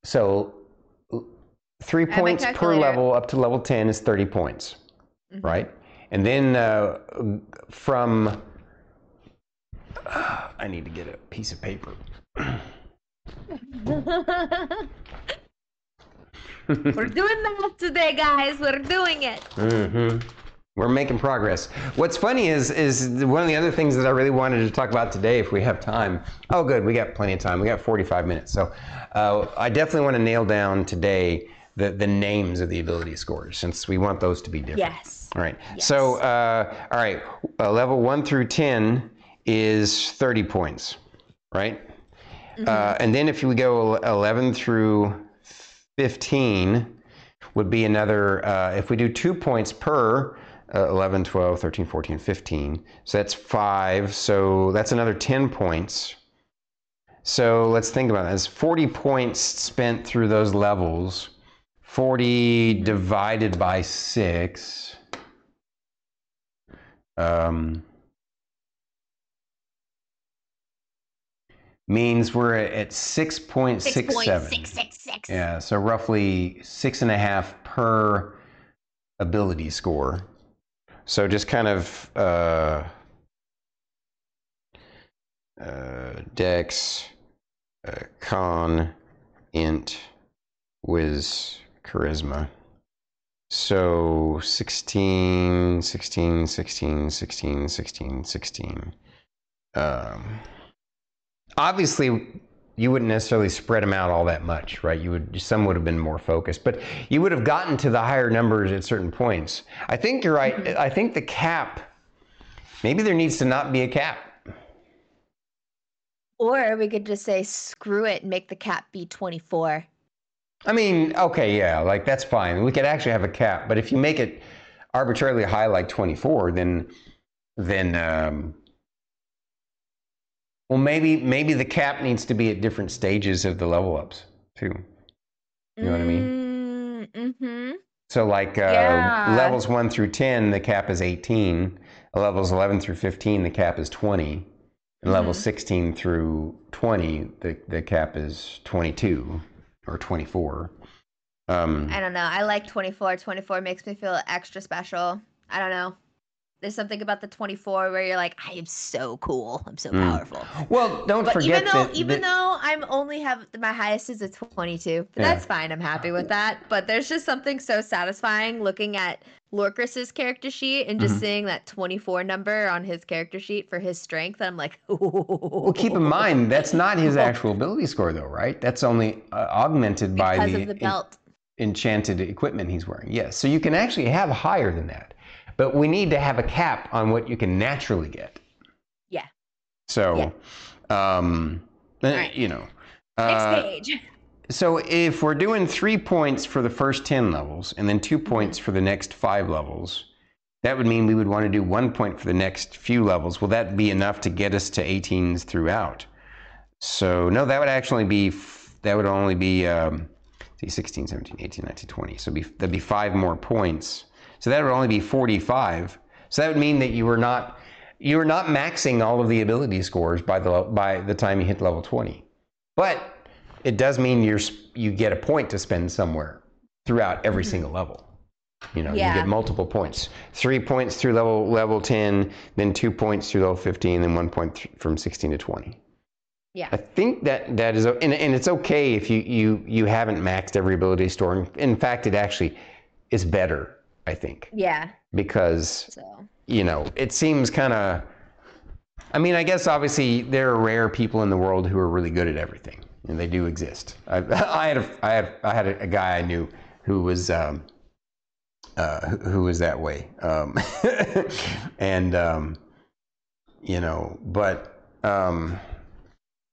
so 3 points per level up to level 10 is 30 points Mhm. right? And then uh, from, I need to get a piece of paper. We're doing that today, guys. We're doing it. Mm-hmm. We're making progress. What's funny is is one of the other things that I really wanted to talk about today, if we have time. Oh, good, we got plenty of time. We got 45 minutes, so uh, I definitely want to nail down today the the names of the ability scores, since we want those to be different. Yes. All right. So, uh, all right, uh, level one through 10 is 30 points, right? Uh, and then if you go 11 through 15, would be another, uh, if we do two points per uh, 11, 12, 13, 14, 15, so that's five. So that's another 10 points. So let's think about this 40 points spent through those levels, 40 divided by six. Um, means we're at 6.67. Six point six six six. Yeah, so roughly six and a half per ability score. So just kind of uh, uh, dex, uh, con, int, whiz, charisma. So 16, 16, 16, 16, 16, 16. Um, obviously, you wouldn't necessarily spread them out all that much, right? You would some would have been more focused, but you would have gotten to the higher numbers at certain points. I think you're right. I think the cap. Maybe there needs to not be a cap. Or we could just say screw it and make the cap be 24. I mean, okay, yeah, like that's fine. We could actually have a cap, but if you make it arbitrarily high, like 24, then then um, well, maybe maybe the cap needs to be at different stages of the level ups too. You know what I mean? Mm-hmm. So, like uh, Yeah. levels one through 10, the cap is 18. Levels 11 through 15, the cap is 20. And levels Mhm. 16 through 20, the, the cap is 22 or 24. Um, I don't know. I like 24. 24 makes me feel extra special. I don't know. There's something about the 24 where you're like, I am so cool. I'm so Mm. powerful. well, don't But forget even though that, even that- though I'm only have my highest is a 22, but Yeah. that's fine. I'm happy with that. But there's just something so satisfying looking at Lorcris's character sheet and just Mhm. seeing that 24 number on his character sheet for his strength. I'm like, well, keep in mind, that's not his actual ability score, though, right? That's only uh, augmented by because the, the en- enchanted equipment he's wearing. Yes. So you can actually have higher than that. But we need to have a cap on what you can naturally get. Yeah. So, um, eh, Alright. you know. Next uh, page. So if we're doing three points for the first 10 levels and then Mm-hmm. two points for the next five levels, that would mean we would want to do one point for the next few levels. Will that be enough to get us to 18s throughout? So no, that would actually be, f- that would only be, um, see, 16, 17, 18, 19, 20. So be, that'd be five more points. So that would only be 45. So that would mean that you were not, you were not maxing all of the ability scores by the, by the time you hit level 20. But it does mean you're you get a point to spend somewhere throughout every mm-hmm. single level. You know, Yeah. you get multiple points. Three points through level level 10, then two points through level 15, then one point th- from 16 to 20. Yeah. I think that that is, and, and it's okay if you, you you haven't maxed every ability score. In fact, it actually is better, I think, Yeah. because So you know, it seems kind of. I mean, I guess obviously there are rare people in the world who are really good at everything, and they do exist. I, I had a, I had I had a, guy I knew who was um, uh, who, was that way, um, and um, you know, but um,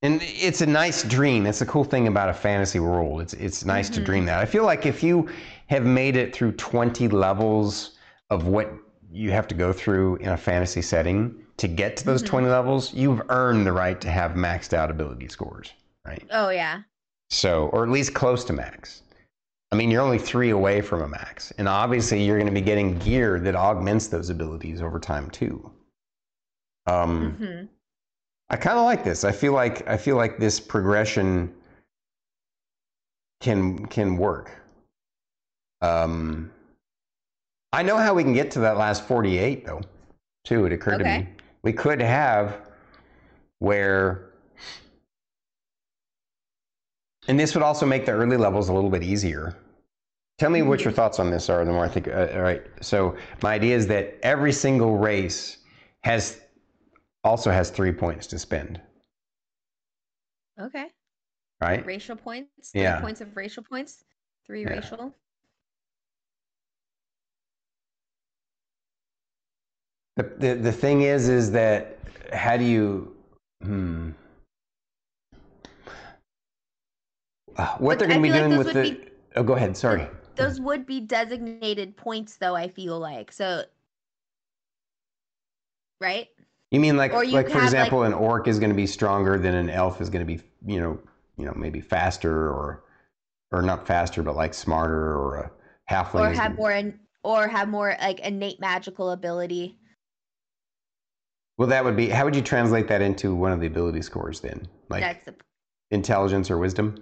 and it's a nice dream. That's the cool thing about a fantasy world. It's it's nice to Mhm. dream that. I feel like if you have made it through twenty levels of what you have to go through in a fantasy setting to get to those Mhm. 20 levels, you've earned the right to have maxed out ability scores, right? Oh yeah. So, or at least close to max. I mean, you're only three away from a max. And obviously, you're going to be getting gear that augments those abilities over time, too. Um, hmm I kind of like this. I feel like I feel like this progression can can work. Um, I know how we can get to that last 48 though. Too, it occurred to me. We could have where and this would also make the early levels a little bit easier. Tell me what your thoughts on this are. The more I think, uh, all right. So my idea is that every single race has also has three points to spend, Okay. right? Racial points. Three Yeah. points of racial points. Three Yeah. racial. The, the the thing is, is that how do you? Hmm. Uh, what they're going to be feel like doing with the? be- oh, go ahead. Sorry. Those would be designated points, though. I feel like so. Right. You mean like you like for have, like- example, an orc is going to be stronger than an elf is going to be, you know, you know, maybe faster or or not faster, but like smarter or a halfling. or have more or have more like innate magical ability. Well, that would be. How would you translate that into one of the ability scores then? Like That's the intelligence or wisdom?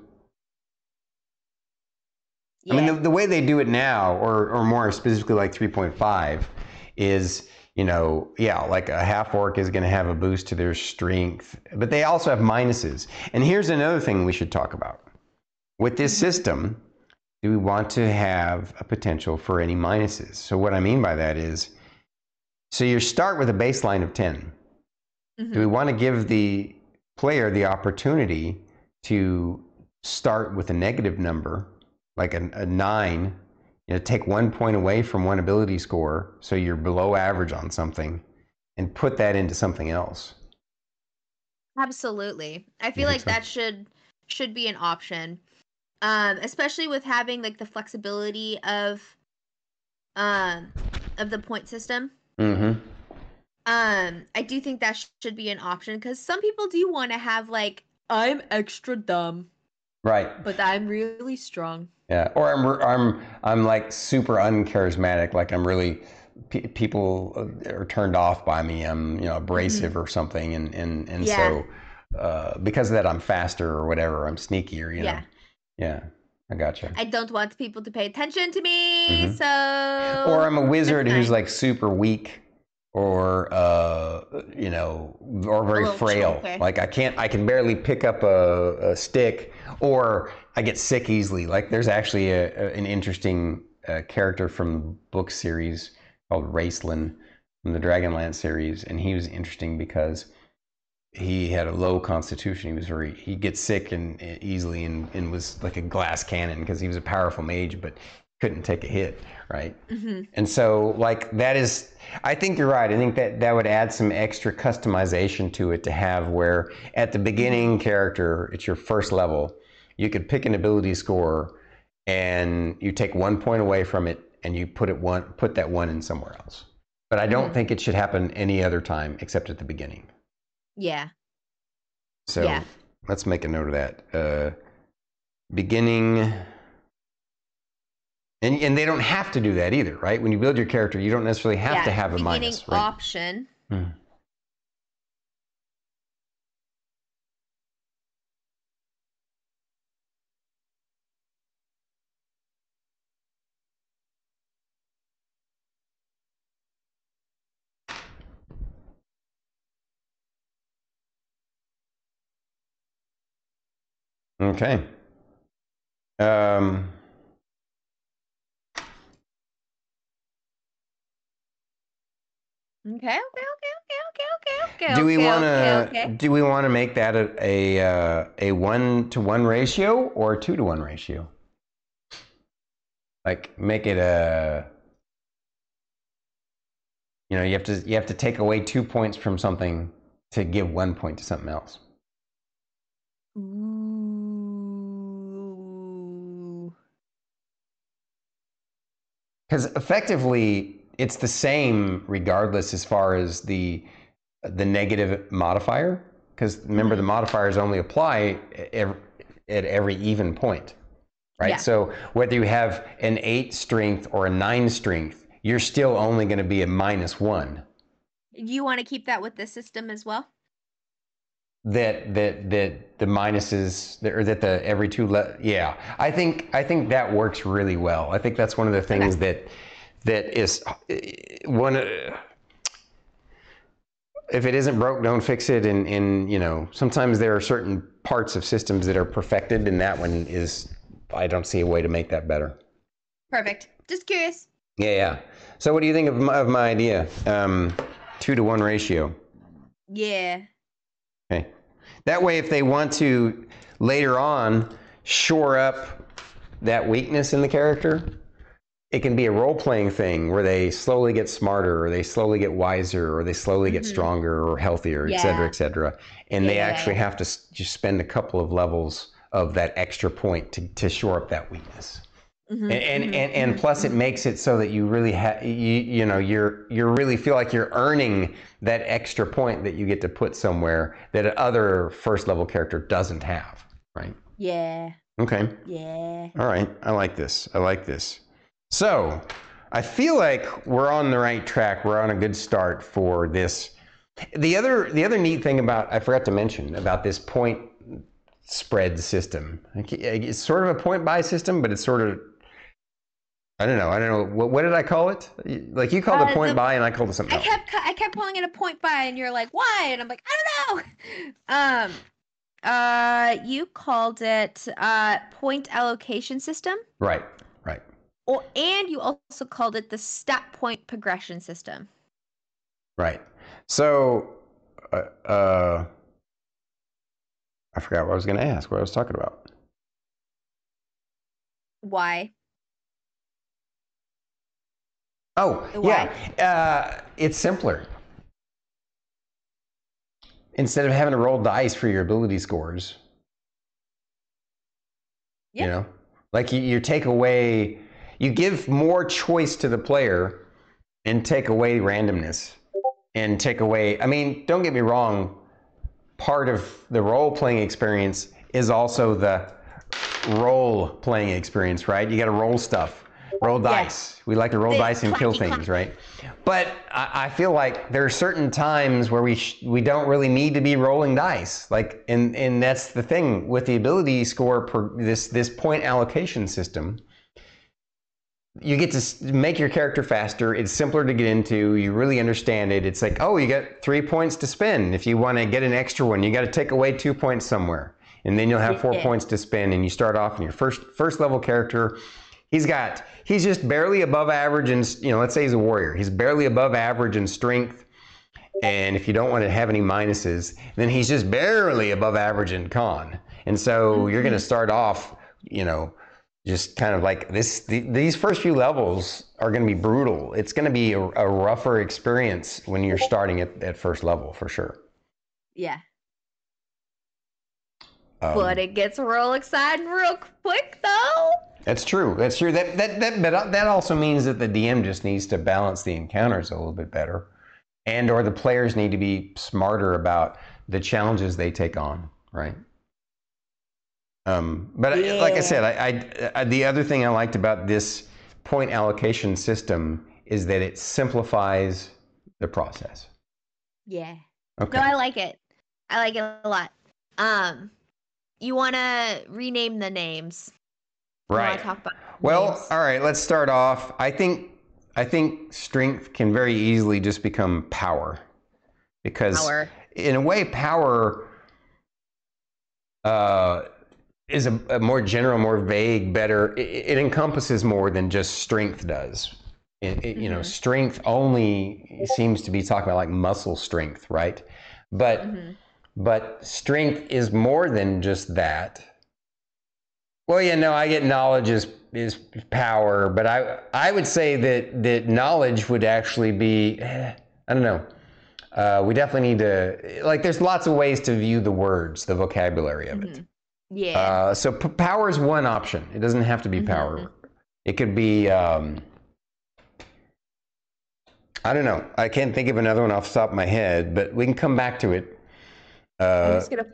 yeah. I mean, the, the way they do it now, or or more specifically, like three point five, is you know, yeah, like a half orc is going to have a boost to their strength, but they also have minuses. And here's another thing we should talk about. With this mm-hmm. system, do we want to have a potential for any minuses? So what I mean by that is, so you start with a baseline of ten. Mhm. Do we want to give the player the opportunity to start with a negative number, like a, a nine, you know, take one point away from one ability score, so you're below average on something, and put that into something else? Absolutely. I feel like so? that should should be an option. Um, especially with having like the flexibility of um of the point system. Mm-hmm. Um, I do think that sh- should be an option because some people do want to have like I'm extra dumb, Right. but I'm really strong. Yeah. Or I'm I'm I'm like super uncharismatic. Like I'm really pe- people are turned off by me. I'm you know abrasive or something, and and and Yeah. so uh, because of that, I'm faster or whatever. I'm sneakier. You know. Yeah. I gotcha. I don't want people to pay attention to me, Mhm. so or I'm a wizard who's like super weak or uh you know or very frail like i can't i can barely pick up a, a stick or i get sick easily like there's actually a, a- an interesting uh, character from the book series called Raistlin from the dragonlance series and he was interesting because he had a low constitution he was very he gets sick and, and easily and, and was like a glass cannon because he was a powerful mage but couldn't take a hit right Mhm. and so, like, that is, I think you're right. I think that that would add some extra customization to it to have where at the beginning character, it's your first level, you could pick an ability score and you take one point away from it and you put it one, put that one in somewhere else. But I don't Mhm. think it should happen any other time except at the beginning. Yeah. So Yeah. let's make a note of that. Uh, beginning. And, and they don't have to do that either, right? When you build your character, you don't necessarily have yeah. to have a beginning minus, right? option. Hmm. Okay. Um, Okay, okay, okay, okay, okay, okay, okay. do we okay, want to okay, okay. do we want to make that a a, uh, a one to one ratio or a two to one ratio? Like make it a you know you have to you have to take away two points from something to give one point to something else. Ooh. Because effectively, it's the same regardless as far as the the negative modifier. Because remember, the mm-hmm. modifiers only apply ev- at every even point, right? Yeah. So whether you have an eight strength or a nine strength, you're still only going to be a minus one. You want to keep that with the system as well? That that that the minuses or that the every two le- yeah I think I think that works really well. I think that's one of the things that that is one. Uh, if it isn't broke, don't fix it. And, and you know, sometimes there are certain parts of systems that are perfected, and that one is. I don't see a way to make that better. Perfect. Just curious. Yeah, yeah. So, what do you think of my, of my idea? Um, two to one ratio. Yeah. That way, if they want to later on shore up that weakness in the character, it can be a role playing thing where they slowly get smarter or they slowly get wiser or they slowly get Mhm. stronger or healthier, et cetera, et cetera. And they Yeah, yeah, actually yeah. have to just spend a couple of levels of that extra point to, to shore up that weakness. Mhm, And and, mhm, and, and mhm, plus, it makes it so that you really have you, you know you're you really feel like you're earning that extra point that you get to put somewhere that other first level character doesn't have. Right. Yeah. Okay. Yeah. All right. I like this. I like this. So, I feel like we're on the right track. We're on a good start for this. The other the other neat thing about I forgot to mention about this point spread system. It's sort of a point buy system, but it's sort of I don't know. I don't know. What, what did I call it? Like you called Uh, it point the- buy, and I called it something I else. kept I kept calling it a point buy, and you're like, why? And I'm like, I don't know. Um, uh, you called it uh point allocation system, Right. Right. or and you also called it the stat point progression system. Right. So, uh, uh, I forgot what I was going to ask. What I was talking about. Why? Oh, Why? yeah. Uh, it's simpler. instead of having to roll dice for your ability scores. Yeah. You know, like you, you take away, you give more choice to the player and take away randomness and take away. I mean, don't get me wrong. Part of the role playing experience is also the role playing experience, right? You got to roll stuff, roll dice. We like to roll The dice and kill clappy things, right? But I, I feel like there are certain times where we sh- we don't really need to be rolling dice, like, and and that's the thing with the ability score per this this point allocation system. You get to make your character faster. It's simpler to get into. You really understand it. It's like, oh, you got three points to spend. If you want to get an extra one, you got to take away two points somewhere, and then you'll have four Yeah. points to spend. And you start off in your first first level character. He's got he's just barely above average in you know let's say he's a warrior. He's barely above average in strength. And if you don't want to have any minuses, then he's just barely above average in con. And so you're going to start off, you know, just kind of like this. The, these first few levels are going to be brutal. It's going to be a, a rougher experience when you're starting at, at first level for sure. Yeah. Um, but it gets real exciting real quick though. That's true. That's true. That that that but that also means that the DM just needs to balance the encounters a little bit better, and or the players need to be smarter about the challenges they take on. Right. Um, but I, like I said, I, I, I the other thing I liked about this point allocation system is that it simplifies the process. Yeah. Okay. No, I like it. I like it a lot. Um, you want to rename the names? Right. Well, names? all right, let's start off. I think I think strength can very easily just become power. Because Power. in a way power uh, is a, a more general, more vague, better it, it encompasses more than just strength does. It, it- You know, Mhm. strength only seems to be talking about like muscle strength, right? But Mhm. but strength is more than just that. Well, yeah, no, I get knowledge is is power, but I I would say that that knowledge would actually be eh, I don't know. Uh, we definitely need to like. There's lots of ways to view the words, the vocabulary of it. Mhm. Yeah. Uh, so p- power is one option. It doesn't have to be Mhm. power. It could be. Um, I don't know. I can't think of another one off the top of my head, but we can come back to it. I'm Uh, just gonna.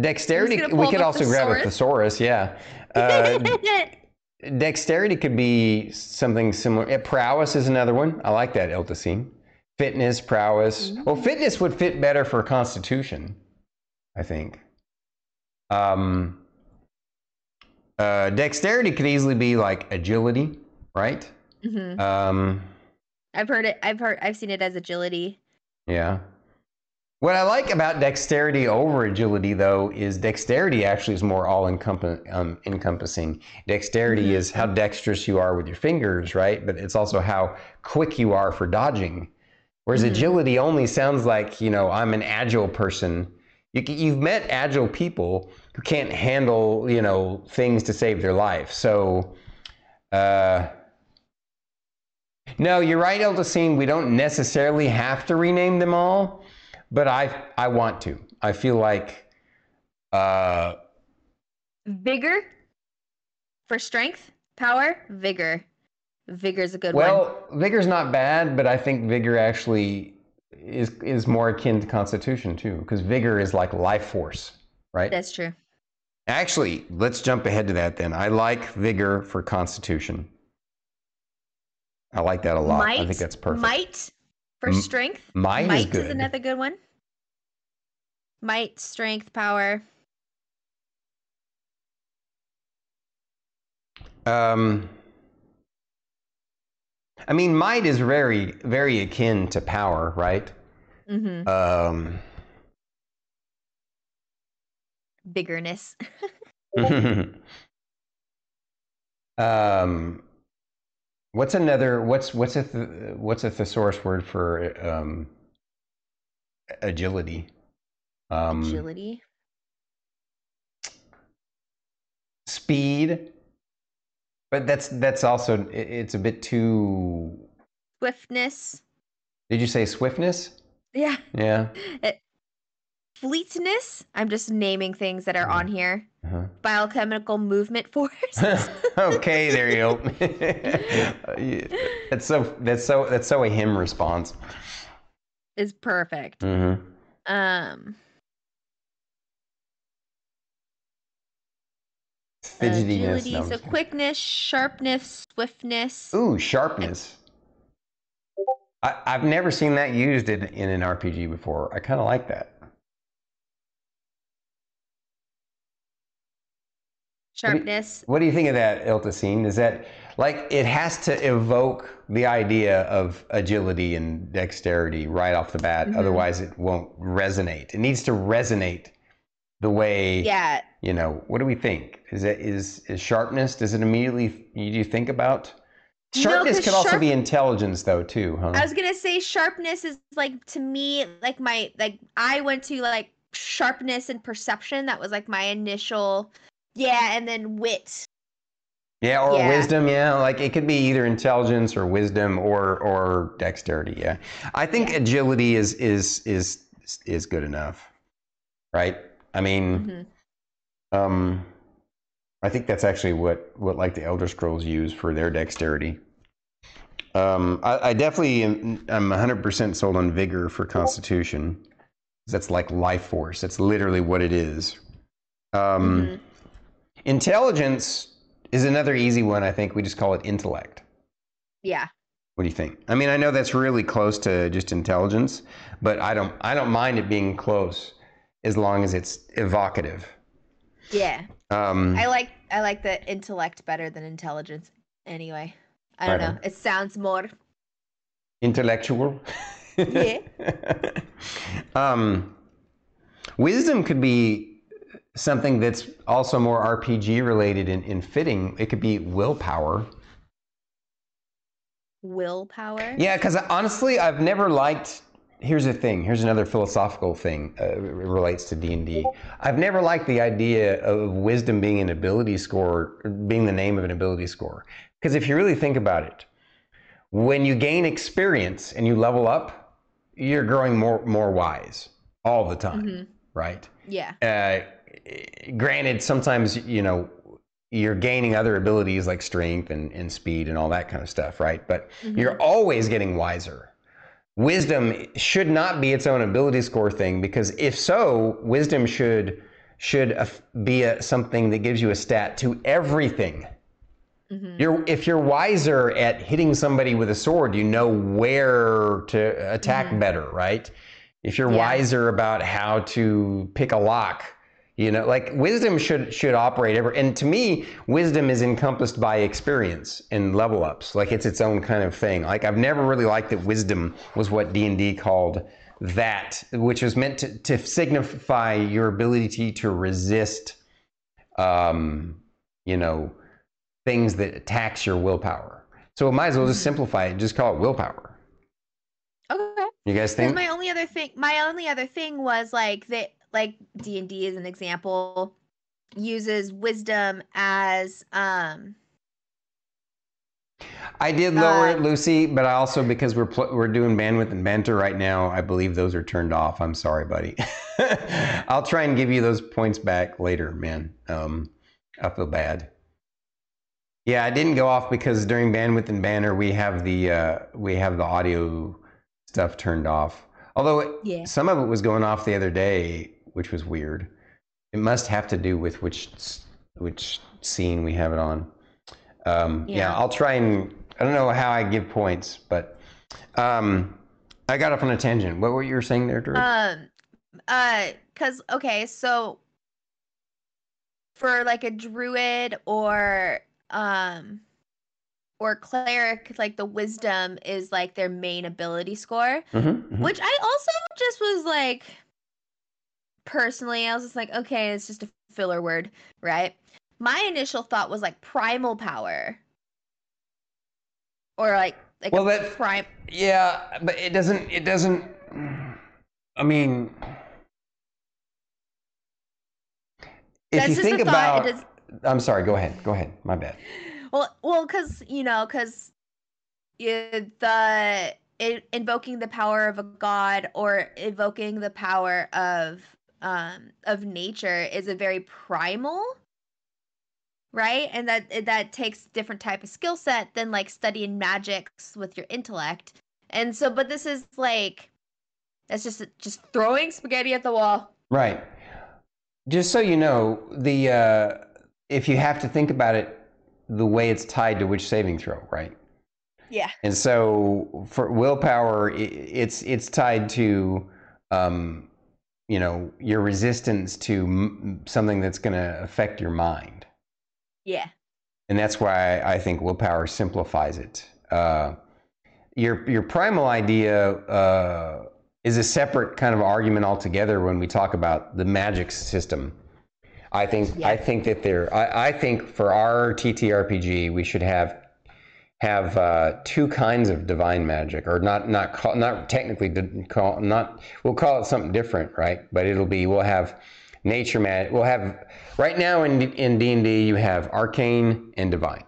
Dexterity. We could also grab a thesaurus. Yeah. Uh, dexterity could be something similar. Prowess is another one. I like that, Eltasine. Fitness, prowess. Well, fitness would fit better for constitution, I think. Um, uh, dexterity could easily be like agility, right? Mhm. Um, I've heard it. I've heard. I've seen it as agility. yeah. What I like about dexterity over agility, though, is dexterity actually is more all um, encompassing. Dexterity Mhm. is how dexterous you are with your fingers, right? But it's also how quick you are for dodging. Whereas Mhm. agility only sounds like, you know, I'm an agile person. You, you've met agile people who can't handle, you know, things to save their life. So, uh, no, you're right, Eldacine. We don't necessarily have to rename them all, but I I want to. I feel like uh, Vigor for strength, power, vigor. Vigor's a good one. well, vigor's not bad, but I think vigor actually is is more akin to constitution too, because vigor is like life force, right? That's true. Actually, let's jump ahead to that then. I like vigor for constitution. I like that a lot. Might. I think that's perfect. Might for M- strength. Might, is good. another good one. Might, strength, power. Um, I mean, might is very, very akin to power, right? Mm-hmm. Um, Bigorness. um, what's another? What's what's a th- what's a thesaurus word for um, agility? Um, Agility. speed. But that's that's also it- it's a bit too. Swiftness. Did you say swiftness? Yeah. Yeah. It, fleetness. I'm just naming things that are on here. Uh-huh. Biochemical movement force. okay, there you go. that's so that's so that's so a him response. is perfect. Mm-hmm. Um, Fidgetiness. agility, no, so kidding. quickness, sharpness, swiftness. Ooh, sharpness. I, I've never seen that used in, in an RPG before. I kind of like that. Sharpness. What do you think of that, Iltacine? Is that like it has to evoke the idea of agility and dexterity right off the bat? Mhm. Otherwise, it won't resonate. It needs to resonate the way Yeah. you know. What do we think? Is it is is sharpness? Does it immediately you do you think about? No, Sharpness 'cause could also be intelligence, though, too, huh? I was gonna say sharpness is like to me like my like I went to like sharpness and perception. That was like my initial yeah, and then wit. Yeah, or Yeah. wisdom. Yeah, like it could be either intelligence or wisdom or or dexterity. Yeah, I think Yeah. agility is is is is good enough, right? I mean, Mhm. um, I think that's actually what what like the Elder Scrolls use for their dexterity. Um, I, I definitely am, I'm 100% sold on vigor for Constitution. That's like life force. That's literally what it is. Um, Mhm. Intelligence is another easy one. I think we just call it intellect. Yeah. What do you think? I mean, I know that's really close to just intelligence, but I don't I don't mind it being close as long as it's evocative. Yeah. Um, I like I like the intellect better than intelligence. Anyway, I don't know. It sounds more. intellectual. Yeah. um, wisdom could be something that's also more RPG related in, in fitting. It could be willpower. Willpower. Yeah, because honestly, I've never liked. Here's the thing. Here's another philosophical thing. Uh, it relates to D and D. I've never liked the idea of wisdom being an ability score, being the name of an ability score. Because if you really think about it, when you gain experience and you level up, you're growing more more wise all the time, Mhm. right? Yeah. uh, granted, sometimes you know you're gaining other abilities like strength and, and speed and all that kind of stuff, right? But Mhm. you're always getting wiser. Wisdom should not be its own ability score thing because if so, wisdom should should be a, something that gives you a stat to everything. Mhm. You're if you're wiser at hitting somebody with a sword, you know where to attack Mhm. better, right? If you're Yeah. wiser about how to pick a lock, you know, like wisdom should should operate ever. And to me, wisdom is encompassed by experience and level ups. Like it's its own kind of thing. Like I've never really liked that wisdom was what D and D called that, which was meant to, to signify your ability to resist, um, you know, things that attacks your willpower. So it might as well just Mhm. simplify it and just call it willpower. Okay. You guys think? my only other thing, my only other thing was like that, like D and D as an example, uses wisdom as um. I did lower Uh, it, Lucy, but I also because we're pl- we're doing bandwidth and banter right now, I believe those are turned off. I'm sorry, buddy. I'll try and give you those points back later, man. Um, I feel bad. Yeah, I didn't go off because during bandwidth and banter we have the uh, we have the audio stuff turned off. Although it, Yeah. some of it was going off the other day, which was weird. It must have to do with which which scene we have it on. Um, yeah. Yeah. I'll try and I don't know how I give points, but um, I got off on a tangent. What were you saying there, Drew? Um, uh, cause okay, so for like a druid or um or cleric, like the wisdom is like their main ability score, Mhm, mhm. which I also just was like personally, I was just like, okay, it's just a filler word, right? My initial thought was like primal power. Or like like Well, that- prime Yeah, but it doesn't. It doesn't. I mean, if That's you think about, it is- I'm sorry. Go ahead. Go ahead. My bad. Well, well, because you know, because the i invoking the power of a god or evoking the power of um of nature is a very primal right and that that takes different type of skill set than like studying magics with your intellect and so but this is like that's just just throwing spaghetti at the wall Right. Just so you know, the uh, if you have to think about it, the way it's tied to which saving throw, right? yeah And so for willpower, it's it's tied to, um, you know, your resistance to m- something that's going to affect your mind, yeah and that's why I think willpower simplifies it. Uh, your your primal idea uh, is a separate kind of argument altogether when we talk about the magic system. I think Yeah. I think that there I, I think for our TTRPG we should have have uh, two kinds of divine magic, or not not call, not technically call not we'll call it something different, right? But it'll be we'll have nature magic. We'll have right now in in D and D you have arcane and divine.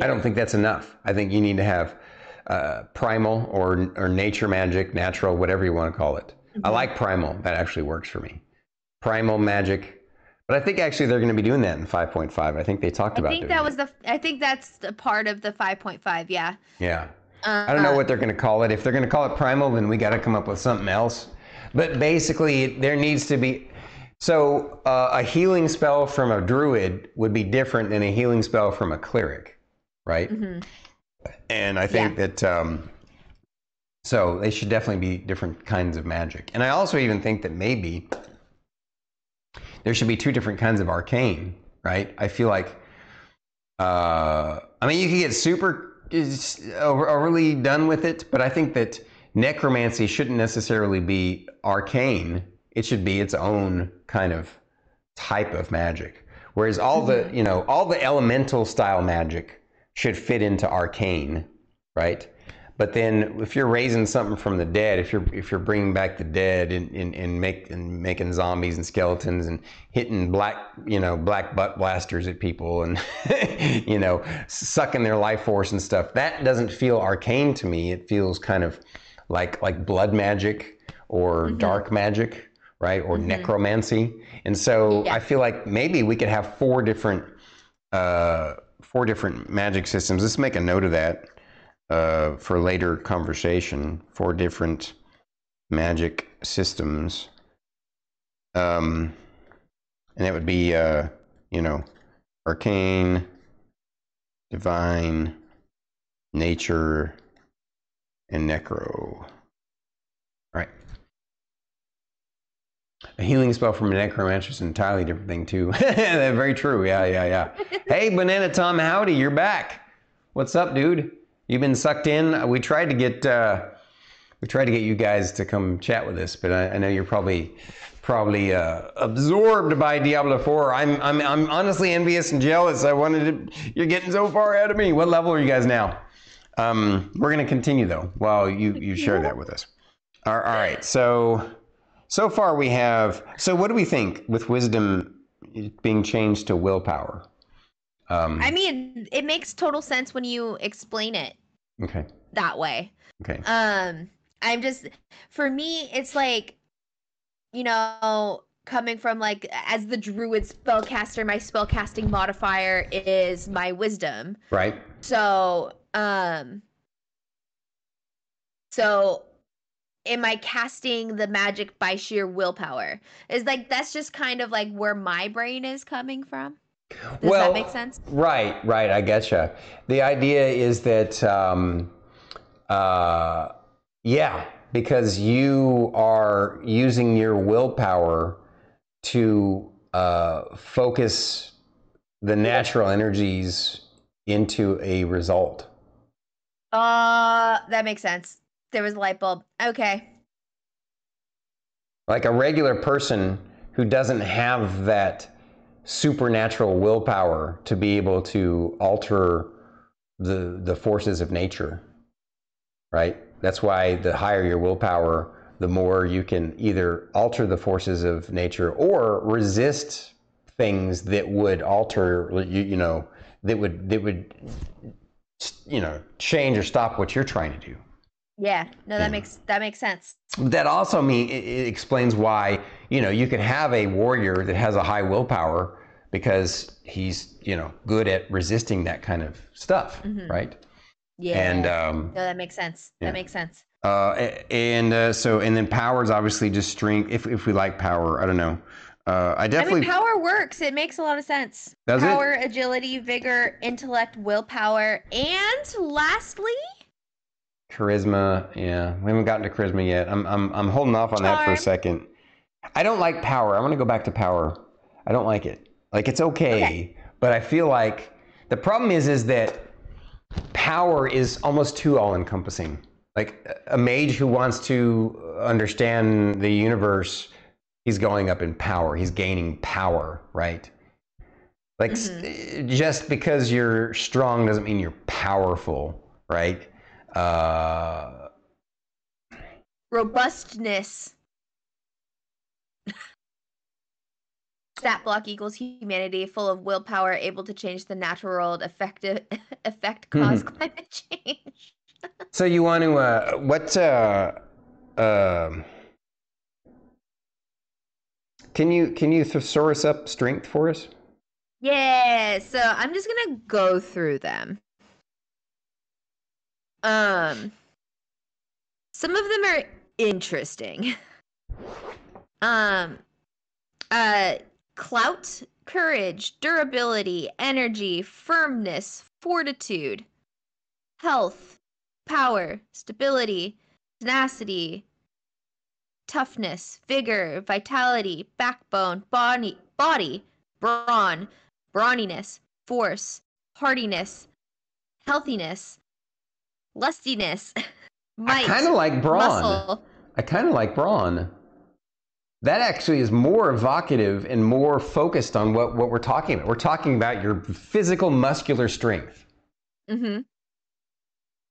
I don't think that's enough. I think you need to have uh, primal or or nature magic, natural, whatever you want to call it. I like primal. That actually works for me. Primal magic. But I think actually they're going to be doing that in 5.5. I think they talked i about think doing that it. was the i think that's the part of the 5.5 yeah Yeah. uh, I don't know what they're going to call it. If they're going to call it primal, then we got to come up with something else. But basically, there needs to be. So uh, a healing spell from a druid would be different than a healing spell from a cleric, right? Mhm. And I think that. Um, so they should definitely be different kinds of magic. And I also even think that maybe there should be two different kinds of arcane, right? I feel like. Uh, I mean, you can get super over- overly done with it, but I think that necromancy shouldn't necessarily be arcane. It should be its own kind of type of magic. Whereas all the, you know, all the elemental style magic should fit into arcane, right? But then if you're raising something from the dead, if you're if you're bringing back the dead and, and, and, make, and making zombies and skeletons and hitting black you know black butt blasters at people and you know sucking their life force and stuff, that doesn't feel arcane to me. It feels kind of like like blood magic or dark magic, right? Or necromancy. And so Yeah. I feel like maybe we could have four different uh, four different magic systems. Let's make a note of that uh, for later conversation. Four different magic systems, um, and that would be, uh, you know, arcane, divine, nature, and necro. Right. A healing spell from a necromancer is an entirely different thing too. Very true. Yeah, yeah, yeah. hey, Banana Tom, howdy, you're back. What's up, dude? You've been sucked in. We tried to get uh, we tried to get you guys to come chat with us, but I, I know you're probably probably uh, absorbed by Diablo 4. I'm I'm I'm honestly envious and jealous. I wanted to. You're getting so far ahead of me. What level are you guys now? Um, we're gonna continue though while you you share that with us. All, all right. So so far we have. So what do we think with wisdom being changed to willpower? Um, i mean it makes total sense when you explain it okay. that way Okay. um i'm just for me it's like you know coming from like as the druid spellcaster my spellcasting modifier is my wisdom Right. so um so am i casting the magic by sheer willpower is like that's just kind of like where my brain is coming from does well, that make sense Right, right. I getcha. The idea is that, um, uh, yeah, because you are using your willpower to uh, focus the natural energies into a result. uh that makes sense there was a light bulb okay Like a regular person who doesn't have that supernatural willpower to be able to alter the the forces of nature. Right? That's why the higher your willpower, the more you can either alter the forces of nature or resist things that would alter you, you know, that would that would you know, change or stop what you're trying to do. Yeah. No, that makes that makes sense. That also mean it, it explains why you know you can have a warrior that has a high willpower because he's you know good at resisting that kind of stuff, Mhm. right? Yeah. And um, no, that makes sense. yeah. That makes sense. uh, and uh, so and then power is obviously just strength. If if we like power, I don't know. Uh, I I definitely mean, power works. It makes a lot of sense. Does it? power, agility, vigor, intellect, willpower, and lastly, charisma. Yeah, we haven't gotten to charisma yet. I'm I'm I'm holding off on that for a second. I don't like power. I want to go back to power. I don't like it. Like it's okay, Okay. but I feel like the problem is is that power is almost too all encompassing. Like a mage who wants to understand the universe, he's going up in power. He's gaining power, right? Like mm-hmm. s- just because you're strong doesn't mean you're powerful, right? Uh, robustness. Stat block equals humanity, full of willpower, able to change the natural world, effective, effect cause climate change. so you want to uh, what? Uh, um can you can you thesaurus up strength for us? Yeah, so I'm just gonna go through them. Um, some of them are interesting. Um, uh, clout, courage, durability, energy, firmness, fortitude, health, power, stability, tenacity, toughness, vigor, vitality, backbone, body, body, brawn, brawniness, force, hardiness, healthiness, lustiness, might, I kind of like brawn. muscle. I kind of like brawn. That actually is more evocative and more focused on what, what we're talking about. We're talking about your physical muscular strength. Mm-hmm.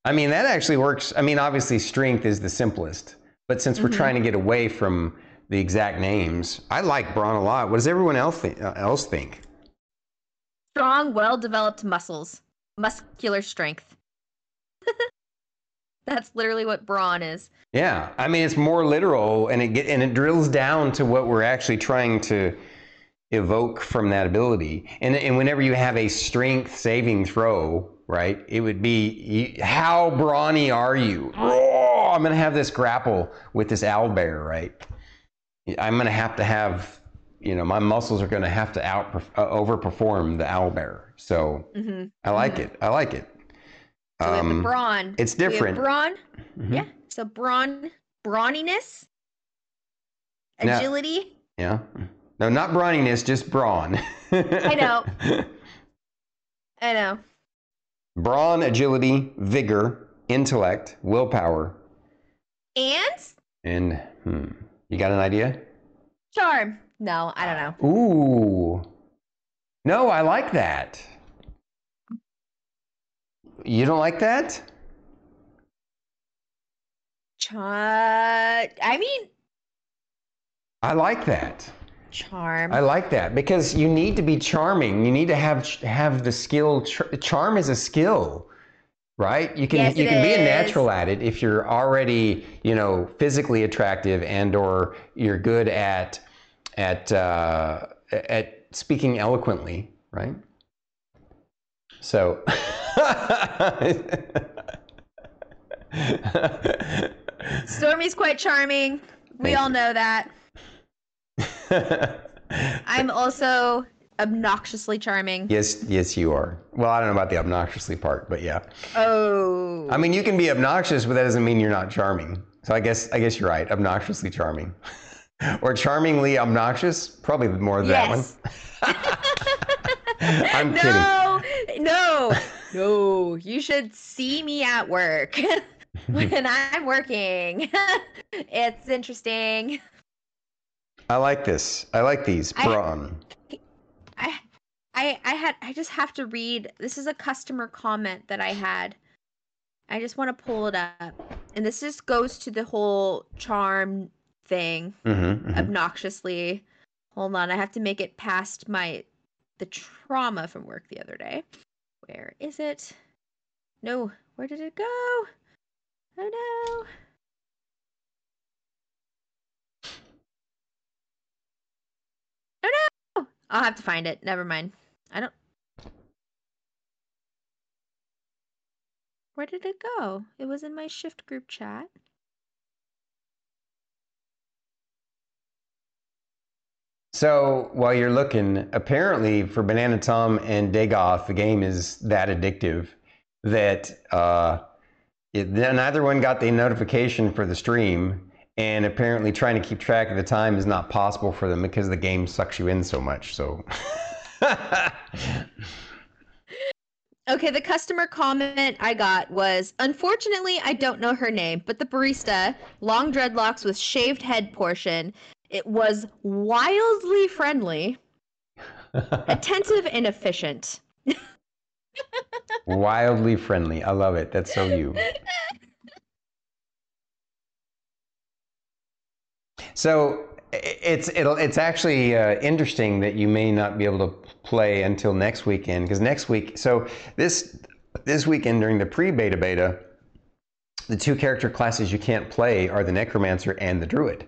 I mean, that actually works. I mean, obviously, strength is the simplest. But since we're Mhm. trying to get away from the exact names, I like brawn a lot. What does everyone else think? Uh, else think? Strong, well-developed muscles, muscular strength. That's literally what brawn is. Yeah, I mean, it's more literal, and it get, and it drills down to what we're actually trying to evoke from that ability. And and whenever you have a strength saving throw, right, it would be you, how brawny are you? Oh, I'm gonna have this grapple with this owl bear, right? I'm gonna have to have, you know, my muscles are gonna have to out uh, overperform the owl bear. So hmm I like it. I like it. So we have Um, brawn. it's We have different. brawn. mhm. Yeah. So brawn, brawniness, agility. Yeah. No, not brawniness, just brawn. I know. I know. brawn, agility, vigor, intellect, willpower, And and hmm, you got an idea? charm. No, I don't know. Ooh. No, I like that. You don't like that? Char. I mean, I like that. charm. I like that because you need to be charming. You need to have have the skill. Char- charm is a skill, right? You can Yes, you can be a natural at it if you're already you know physically attractive and or you're good at at uh, at speaking eloquently, right? So. Stormy's quite charming. We Thank all you. know that. I'm also obnoxiously charming. yes, yes, you are. Well, I don't know about the obnoxiously part, but yeah. Oh. I mean, you can be obnoxious, but that doesn't mean you're not charming. So I guess I guess you're right. Obnoxiously charming, or charmingly obnoxious. Probably more of that yes. one. I'm kidding. No, no, no. You should see me at work when I'm working. it's interesting. I like this. I like these I- brawn. I, I, I had. I just have to read. This is a customer comment that I had. I just want to pull it up, and this just goes to the whole charm thing. Mm-hmm, mhm. Obnoxiously, hold on. I have to make it past my the trauma from work the other day. Where is it? No, where did it go? Oh no. Oh no! I'll have to find it. Never mind. I don't. Where did it go? It was in my shift group chat. So while you're looking, apparently for Banana Tom and Dagoth, the game is that addictive that uh, it, neither one got the notification for the stream, and apparently trying to keep track of the time is not possible for them because the game sucks you in so much. So. Okay, the customer comment I got was Unfortunately, I don't know her name, but the barista, long dreadlocks with shaved head portion, it was wildly friendly, attentive, and efficient. Wildly friendly. I love it. That's so you. So it's it'll it's actually uh, interesting that you may not be able to play until next weekend because next week. So this this weekend during the pre-beta beta, the two character classes you can't play are the necromancer and the druid.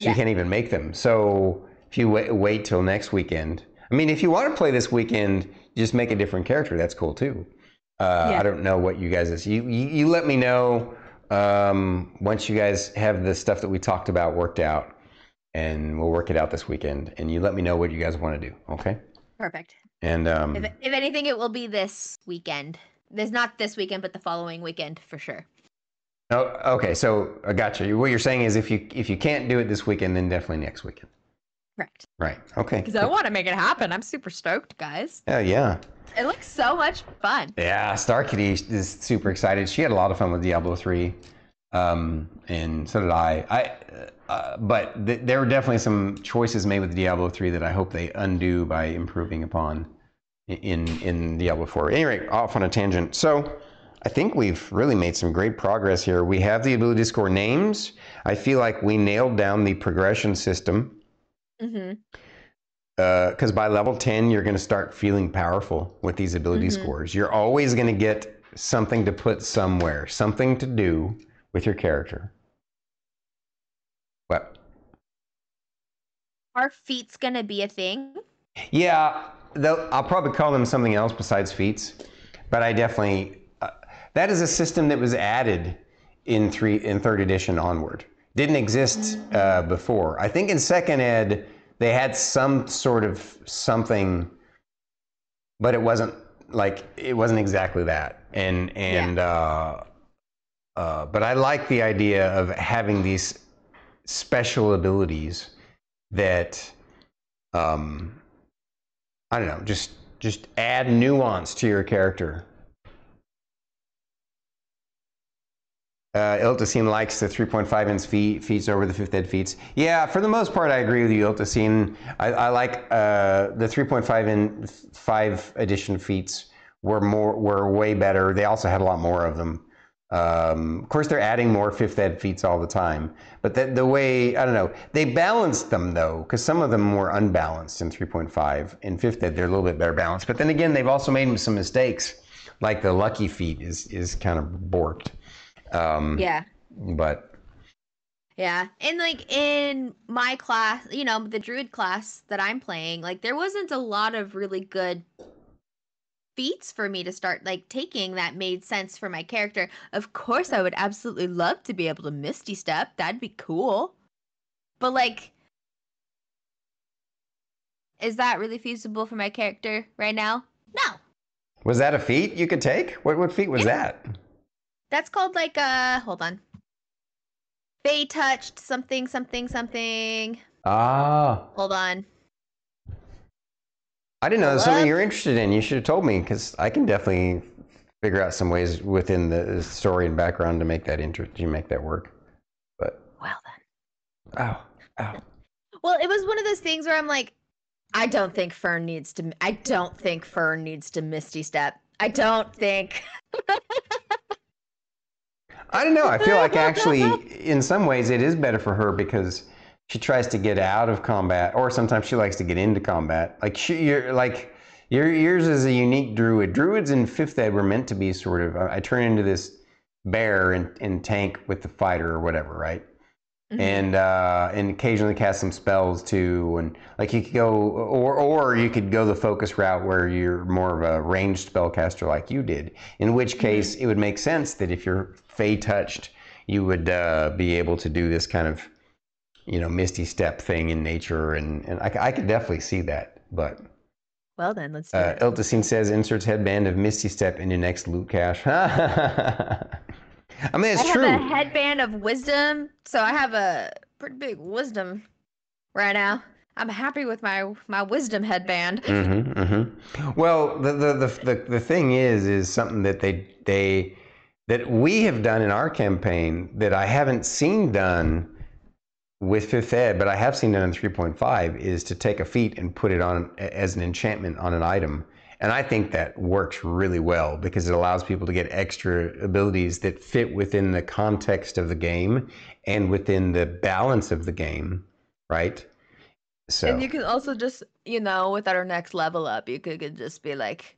So Yeah. you can't even make them. So if you wait, wait till next weekend, I mean, if you want to play this weekend, just make a different character. That's cool too. Uh, Yeah. I don't know what you guys is. You you, you let me know um, once you guys have the stuff that we talked about worked out, and we'll work it out this weekend. And you let me know what you guys want to do. Okay. Perfect. And um, If, if anything, it will be this weekend. There's not this weekend, but the following weekend for sure. Oh, okay. So I got you. What you're saying is if you if you can't do it this weekend, then definitely next weekend. Correct. Right. Okay. Because I want to make it happen. I'm super stoked, guys. Yeah. Yeah. It looks so much fun. Yeah, Star Kitty is super excited. She had a lot of fun with Diablo 3, um, and so did I. I, uh, but th- there were definitely some choices made with Diablo 3 that I hope they undo by improving upon in in Diablo 4. Anyway, off on a tangent. So I think we've really made some great progress here. We have the ability to score names. I feel like we nailed down the progression system Mm-hmm. because by level 10 you're going to start feeling powerful with these ability Mhm. scores you're always going to get something to put somewhere something to do with your character what Are feats gonna be a thing? yeah i'll probably call them something else besides feats but i definitely uh, that is a system that was added in three in third edition onward. Didn't exist uh, before. I think in second ed they had some sort of something but it wasn't like it wasn't exactly that. And and uh, uh, but i like the idea of having these special abilities that um i don't know just just add nuance to your character Uh, Iltacine likes the 3.5 inch feet, over the fifth ed feats. Yeah, for the most part, I agree with you, Iltacine. I, I like uh, the 3.5 in five edition feats were more were way better. They also had a lot more of them. Um, of course, they're adding more fifth ed feats all the time, but the, the way I don't know, they balanced them though, because some of them were unbalanced in 3.5. In fifth ed, they're a little bit better balanced. But then again, they've also made some mistakes, like the lucky feat is is kind of borked. Um, Yeah. But Yeah. And like in my class, you know, the druid class that I'm playing, like there wasn't a lot of really good feats for me to start like taking that made sense for my character. Of course, I would absolutely love to be able to misty step. That'd be cool. But like is that really feasible for my character right now? No. was that a feat you could take? What what feat was that? That's called like uh hold on. Fey touched something something something. Ah, Hold on. I didn't know that's something you're interested in. You should have told me because I can definitely figure out some ways within the story and background to make that interest. You make that work. But Well then. ow, ow. Well, it was one of those things where I'm like, I don't think Fern needs to. I don't think Fern needs to Misty Step. I don't think. I don't know. I feel like actually, in some ways, it is better for her because she tries to get out of combat, or sometimes she likes to get into combat. Like she, you're like your yours is a unique druid. Druids in fifth ed were meant to be sort of. I turn into this bear and, and tank with the fighter or whatever, right? Mhm. and uh, and occasionally cast some spells too. And like you could go, or or you could go the focus route where you're more of a ranged spellcaster like you did. In which case, it would make sense that if you're fey touched, you would uh, be able to do this kind of, you know, misty step thing in nature. And and I, c- I could definitely see that. But well then, let's do uh, it. Iltacine says inserts headband of misty step into next loot cache. I mean, it's I true. have a headband of wisdom, so I have a pretty big wisdom right now. I'm happy with my my wisdom headband. hmm hmm Well, the, the the the the thing is, is something that they they that we have done in our campaign that I haven't seen done with fifth ed, but I have seen done in three point five is to take a feat and put it on as an enchantment on an item, and I think that works really well because it allows people to get extra abilities that fit within the context of the game and within the balance of the game, right? So And you can also just, you know, with our next level up, you could, could just be like,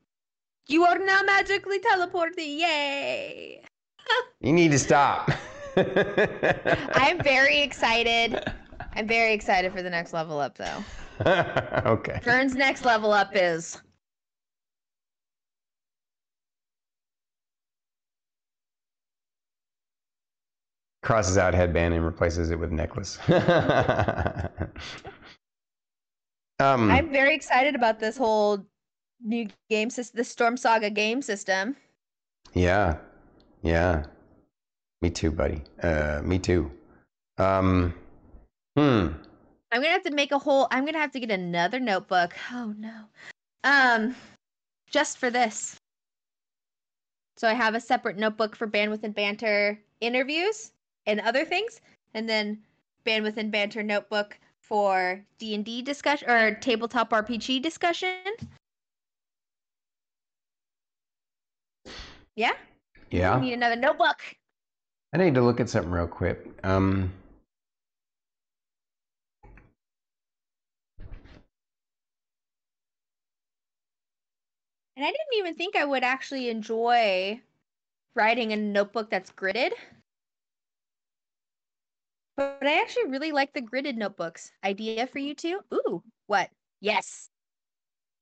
"You are now magically teleported! Yay!" You need to stop. I'm very excited. I'm very excited for the next level up, though. okay. Fern's next level up is Crosses out headband and replaces it with necklace. um, I'm very excited about this whole new game system, the Storm Saga game system. yeah, yeah. Me too, buddy. Uh, me too. Um, hmm. I'm gonna have to make a whole. I'm gonna have to get another notebook. Oh no, um, just for this. So I have a separate notebook for bandwidth and banter interviews and other things, and then bandwidth and banter notebook for D and D discussion or tabletop RPG discussion. Yeah, Yeah. I need another notebook. I need to look at something real quick. Um, And I didn't even think I would actually enjoy writing a notebook that's gridded. But I actually really like the gridded notebooks. Idea for you too? Ooh, what? Yes.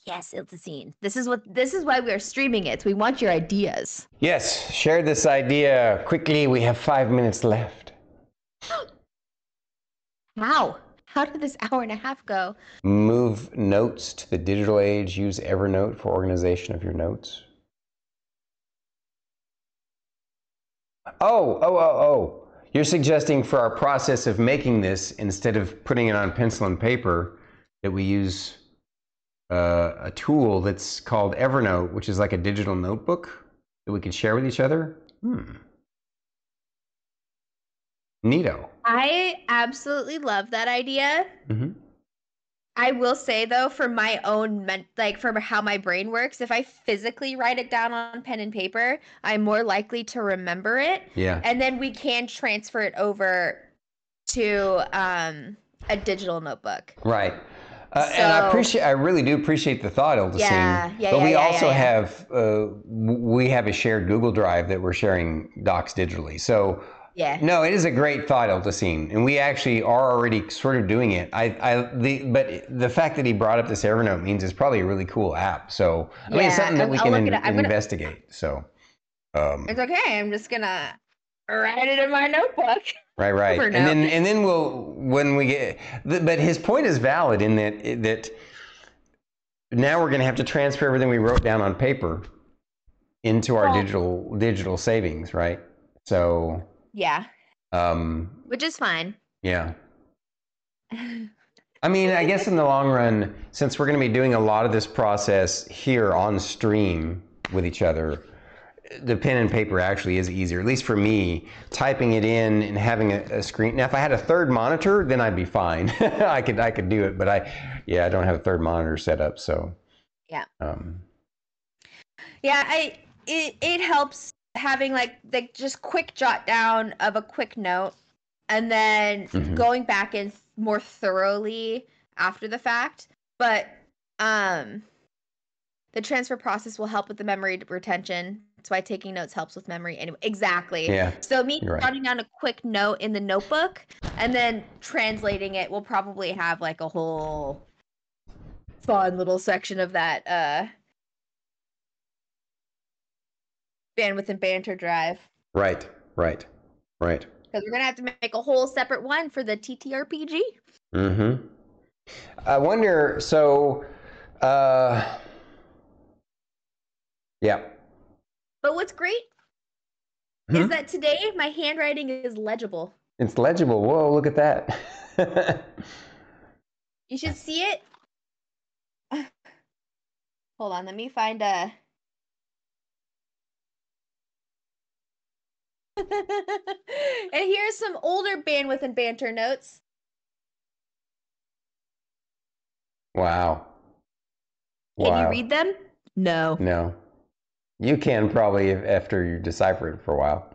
Yes, Iltacine. This is what this is why we're streaming it. We want your ideas. yes, share this idea quickly. We have five minutes left. How? How did this hour and a half go? Move notes to the digital age. Use Evernote for organization of your notes. Oh, oh, oh, oh. You're suggesting for our process of making this, instead of putting it on pencil and paper, that we use uh, a tool that's called Evernote, which is like a digital notebook that we can share with each other? Hmm. Neato. I absolutely love that idea. hmm I will say though, for my own men- like for how my brain works, if I physically write it down on pen and paper, I'm more likely to remember it, Yeah. and then we can transfer it over to um, a digital notebook. Right. Uh, and I appreciate, I really do appreciate the thought, Iltacine. Yeah, yeah, But yeah, we yeah, also yeah, have, uh, we have a shared Google Drive that we're sharing docs digitally. So, Yeah. no, it is a great thought, Iltacine, and we actually are already sort of doing it. I, I, the, but the fact that he brought up this Evernote means it's probably a really cool app. So, I mean, it's something that we I'll can in- it up. I'm gonna- investigate. So, um, It's okay. I'm just gonna write it in my notebook. Right, right, and then and then we'll when we get. But his point is valid in that that now we're going to have to transfer everything we wrote down on paper into our Well- digital digital savings, right? So, Yeah, um, which is fine. yeah. I mean, I guess in the long run, since we're going to be doing a lot of this process here on stream with each other, the pen and paper actually is easier, at least for me. Typing it in and having a, a screen. Now, if I had a third monitor, then I'd be fine. I could I could do it, but I, yeah, I don't have a third monitor set up, so Yeah. Um, Yeah, I it it helps having like like just quick jot down of a quick note and then Mhm. going back in more thoroughly after the fact. But um the transfer process will help with the memory retention That's why taking notes helps with memory. Anyway, exactly. Yeah. So me right. jotting down a quick note in the notebook and then translating it, we'll probably have like a whole fun little section of that uh bandwidth and banter drive. Right. Right. Right. Because we're gonna have to make a whole separate one for the TTRPG. Mm-hmm. I wonder. So, uh, yeah. But what's great Hmm? is that today my handwriting is legible. It's legible. Whoa! Look at that. You should see it. Hold on, let me find a. and here's some older bandwidth and banter notes. wow. Can Wow. you read them? No. No. You can probably after you decipher it for a while.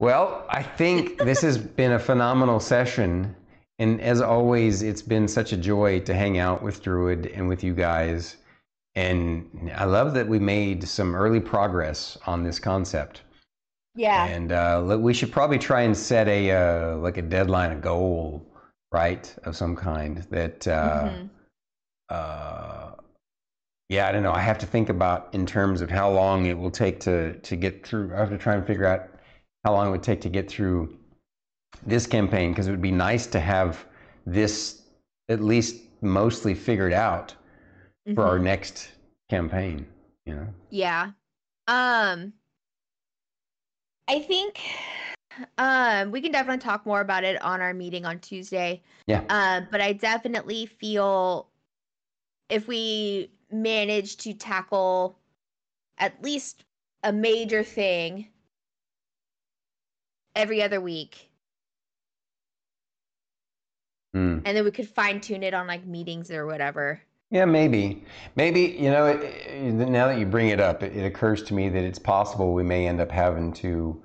Well, I think this has been a phenomenal session. And as always, it's been such a joy to hang out with Druid and with you guys. And I love that we made some early progress on this concept. Yeah. And uh, we should probably try and set a uh, like a deadline, a goal, right, of some kind that uh, Mhm. Yeah, I don't know. I have to think about in terms of how long it will take to to get through. I have to try and figure out how long it would take to get through this campaign because it would be nice to have this at least mostly figured out for our Mhm. next campaign. You know. Yeah. Um I think um we can definitely talk more about it on our meeting on Tuesday. Yeah. Uh, but I definitely feel if we manage to tackle at least a major thing every other week Hmm. and then we could fine tune it on like meetings or whatever. Yeah, maybe. Maybe, you know, it, it- now that you bring it up, it, it occurs to me that it's possible we may end up having to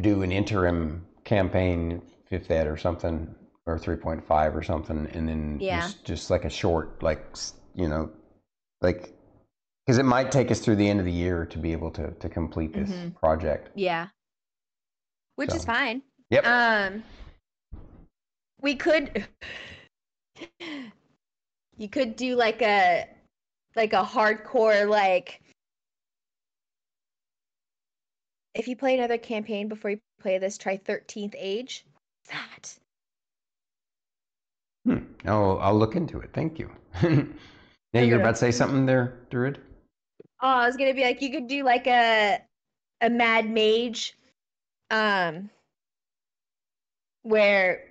do an interim campaign, fifth ed or something, or 3.5 or something, and then Yeah. just, just like a short, like, you know, like, because it might take us through the end of the year to be able to, to complete this Mhm. project. Yeah. Which is fine. Yep. Um, we could. You could do like a, like a hardcore like. If you play another campaign before you play this, try Thirteenth Age. That. Hmm. Oh, I'll look into it. Thank you. now you're about to say something there, Druid? Oh, I was gonna be like, you could do like a, a Mad Mage, um, where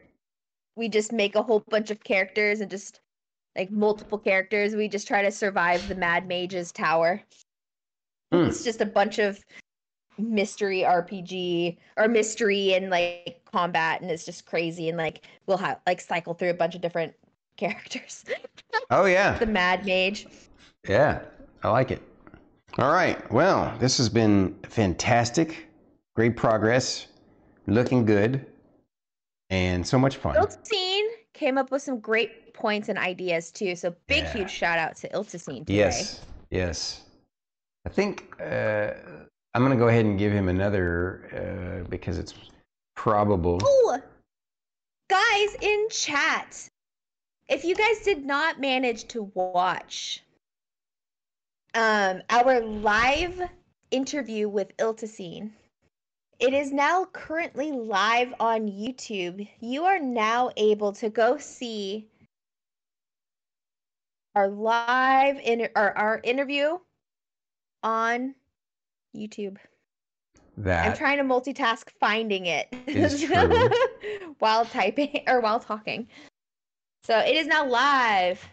we just make a whole bunch of characters and just like multiple characters. We just try to survive the Mad Mage's tower. Hmm. It's just a bunch of mystery RPG or mystery and like combat, and it's just crazy. And like we'll have like cycle through a bunch of different characters. Oh, yeah. the Mad Mage. Yeah, I like it. All right. Well, this has been fantastic. Great progress. Looking good. And so much fun. Iltacine came up with some great points and ideas too. So big, Yeah. huge shout out to Iltacine today. Yes. Yes. I think uh, I'm going to go ahead and give him another uh, because it's probable. Oh, guys in chat, if you guys did not manage to watch um, our live interview with Iltacine, it is now currently live on YouTube. You are now able to go see our live in our, our interview on YouTube. That I'm trying to multitask finding it while typing or while talking. So it is now live.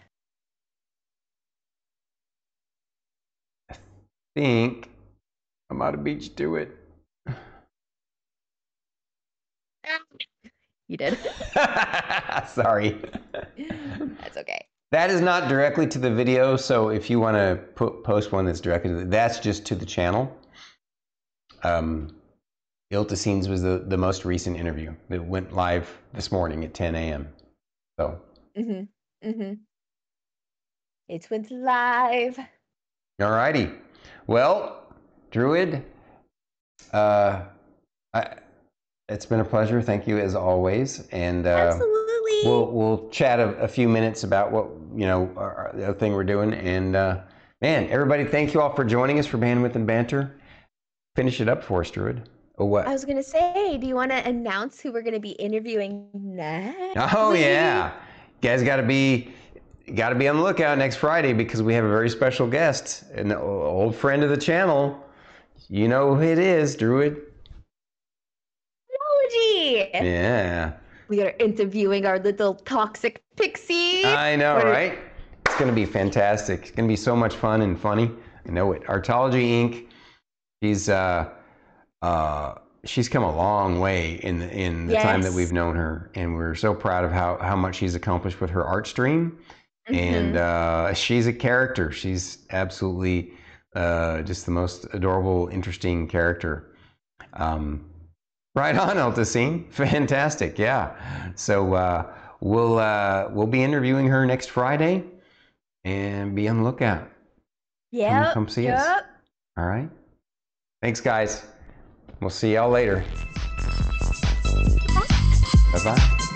I think I'm out of beach to it. You did. Sorry. That's okay. That is not directly to the video, so if you want to put, post one that's directly to the, that's just to the channel. Um, Iltacine's was the, the most recent interview that went live this morning at 10 a.m. So Mhm. Mhm. It went live. All righty. Well, Druid, uh, I, it's been a pleasure. Thank you as always. And uh, Absolutely. we'll we'll chat a, a, few minutes about what you know our, the other thing we're doing. And uh, man, everybody, thank you all for joining us for bandwidth and banter. Finish it up for us, Druid. Oh, what? I was gonna say, do you want to announce who we're gonna be interviewing next? Oh yeah, guys got to be got to be on the lookout next Friday because we have a very special guest, an old friend of the channel. You know who it is, Druid. Technology. Yeah. We are interviewing our little toxic pixie. I know, right? It's going to be fantastic. It's going to be so much fun and funny. I know it. Artology Inc. He's uh, uh, she's come a long way in the, in the yes. time that we've known her, and we're so proud of how how much she's accomplished with her art stream. Mm-hmm. And uh, she's a character. She's absolutely uh, just the most adorable, interesting character. Um, right on, Iltacine. Fantastic. Yeah. So uh, we'll uh, we'll be interviewing her next Friday, and be on the lookout. Yeah. Come, come see yep. us. All right. Thanks, guys. We'll see y'all later. Bye bye.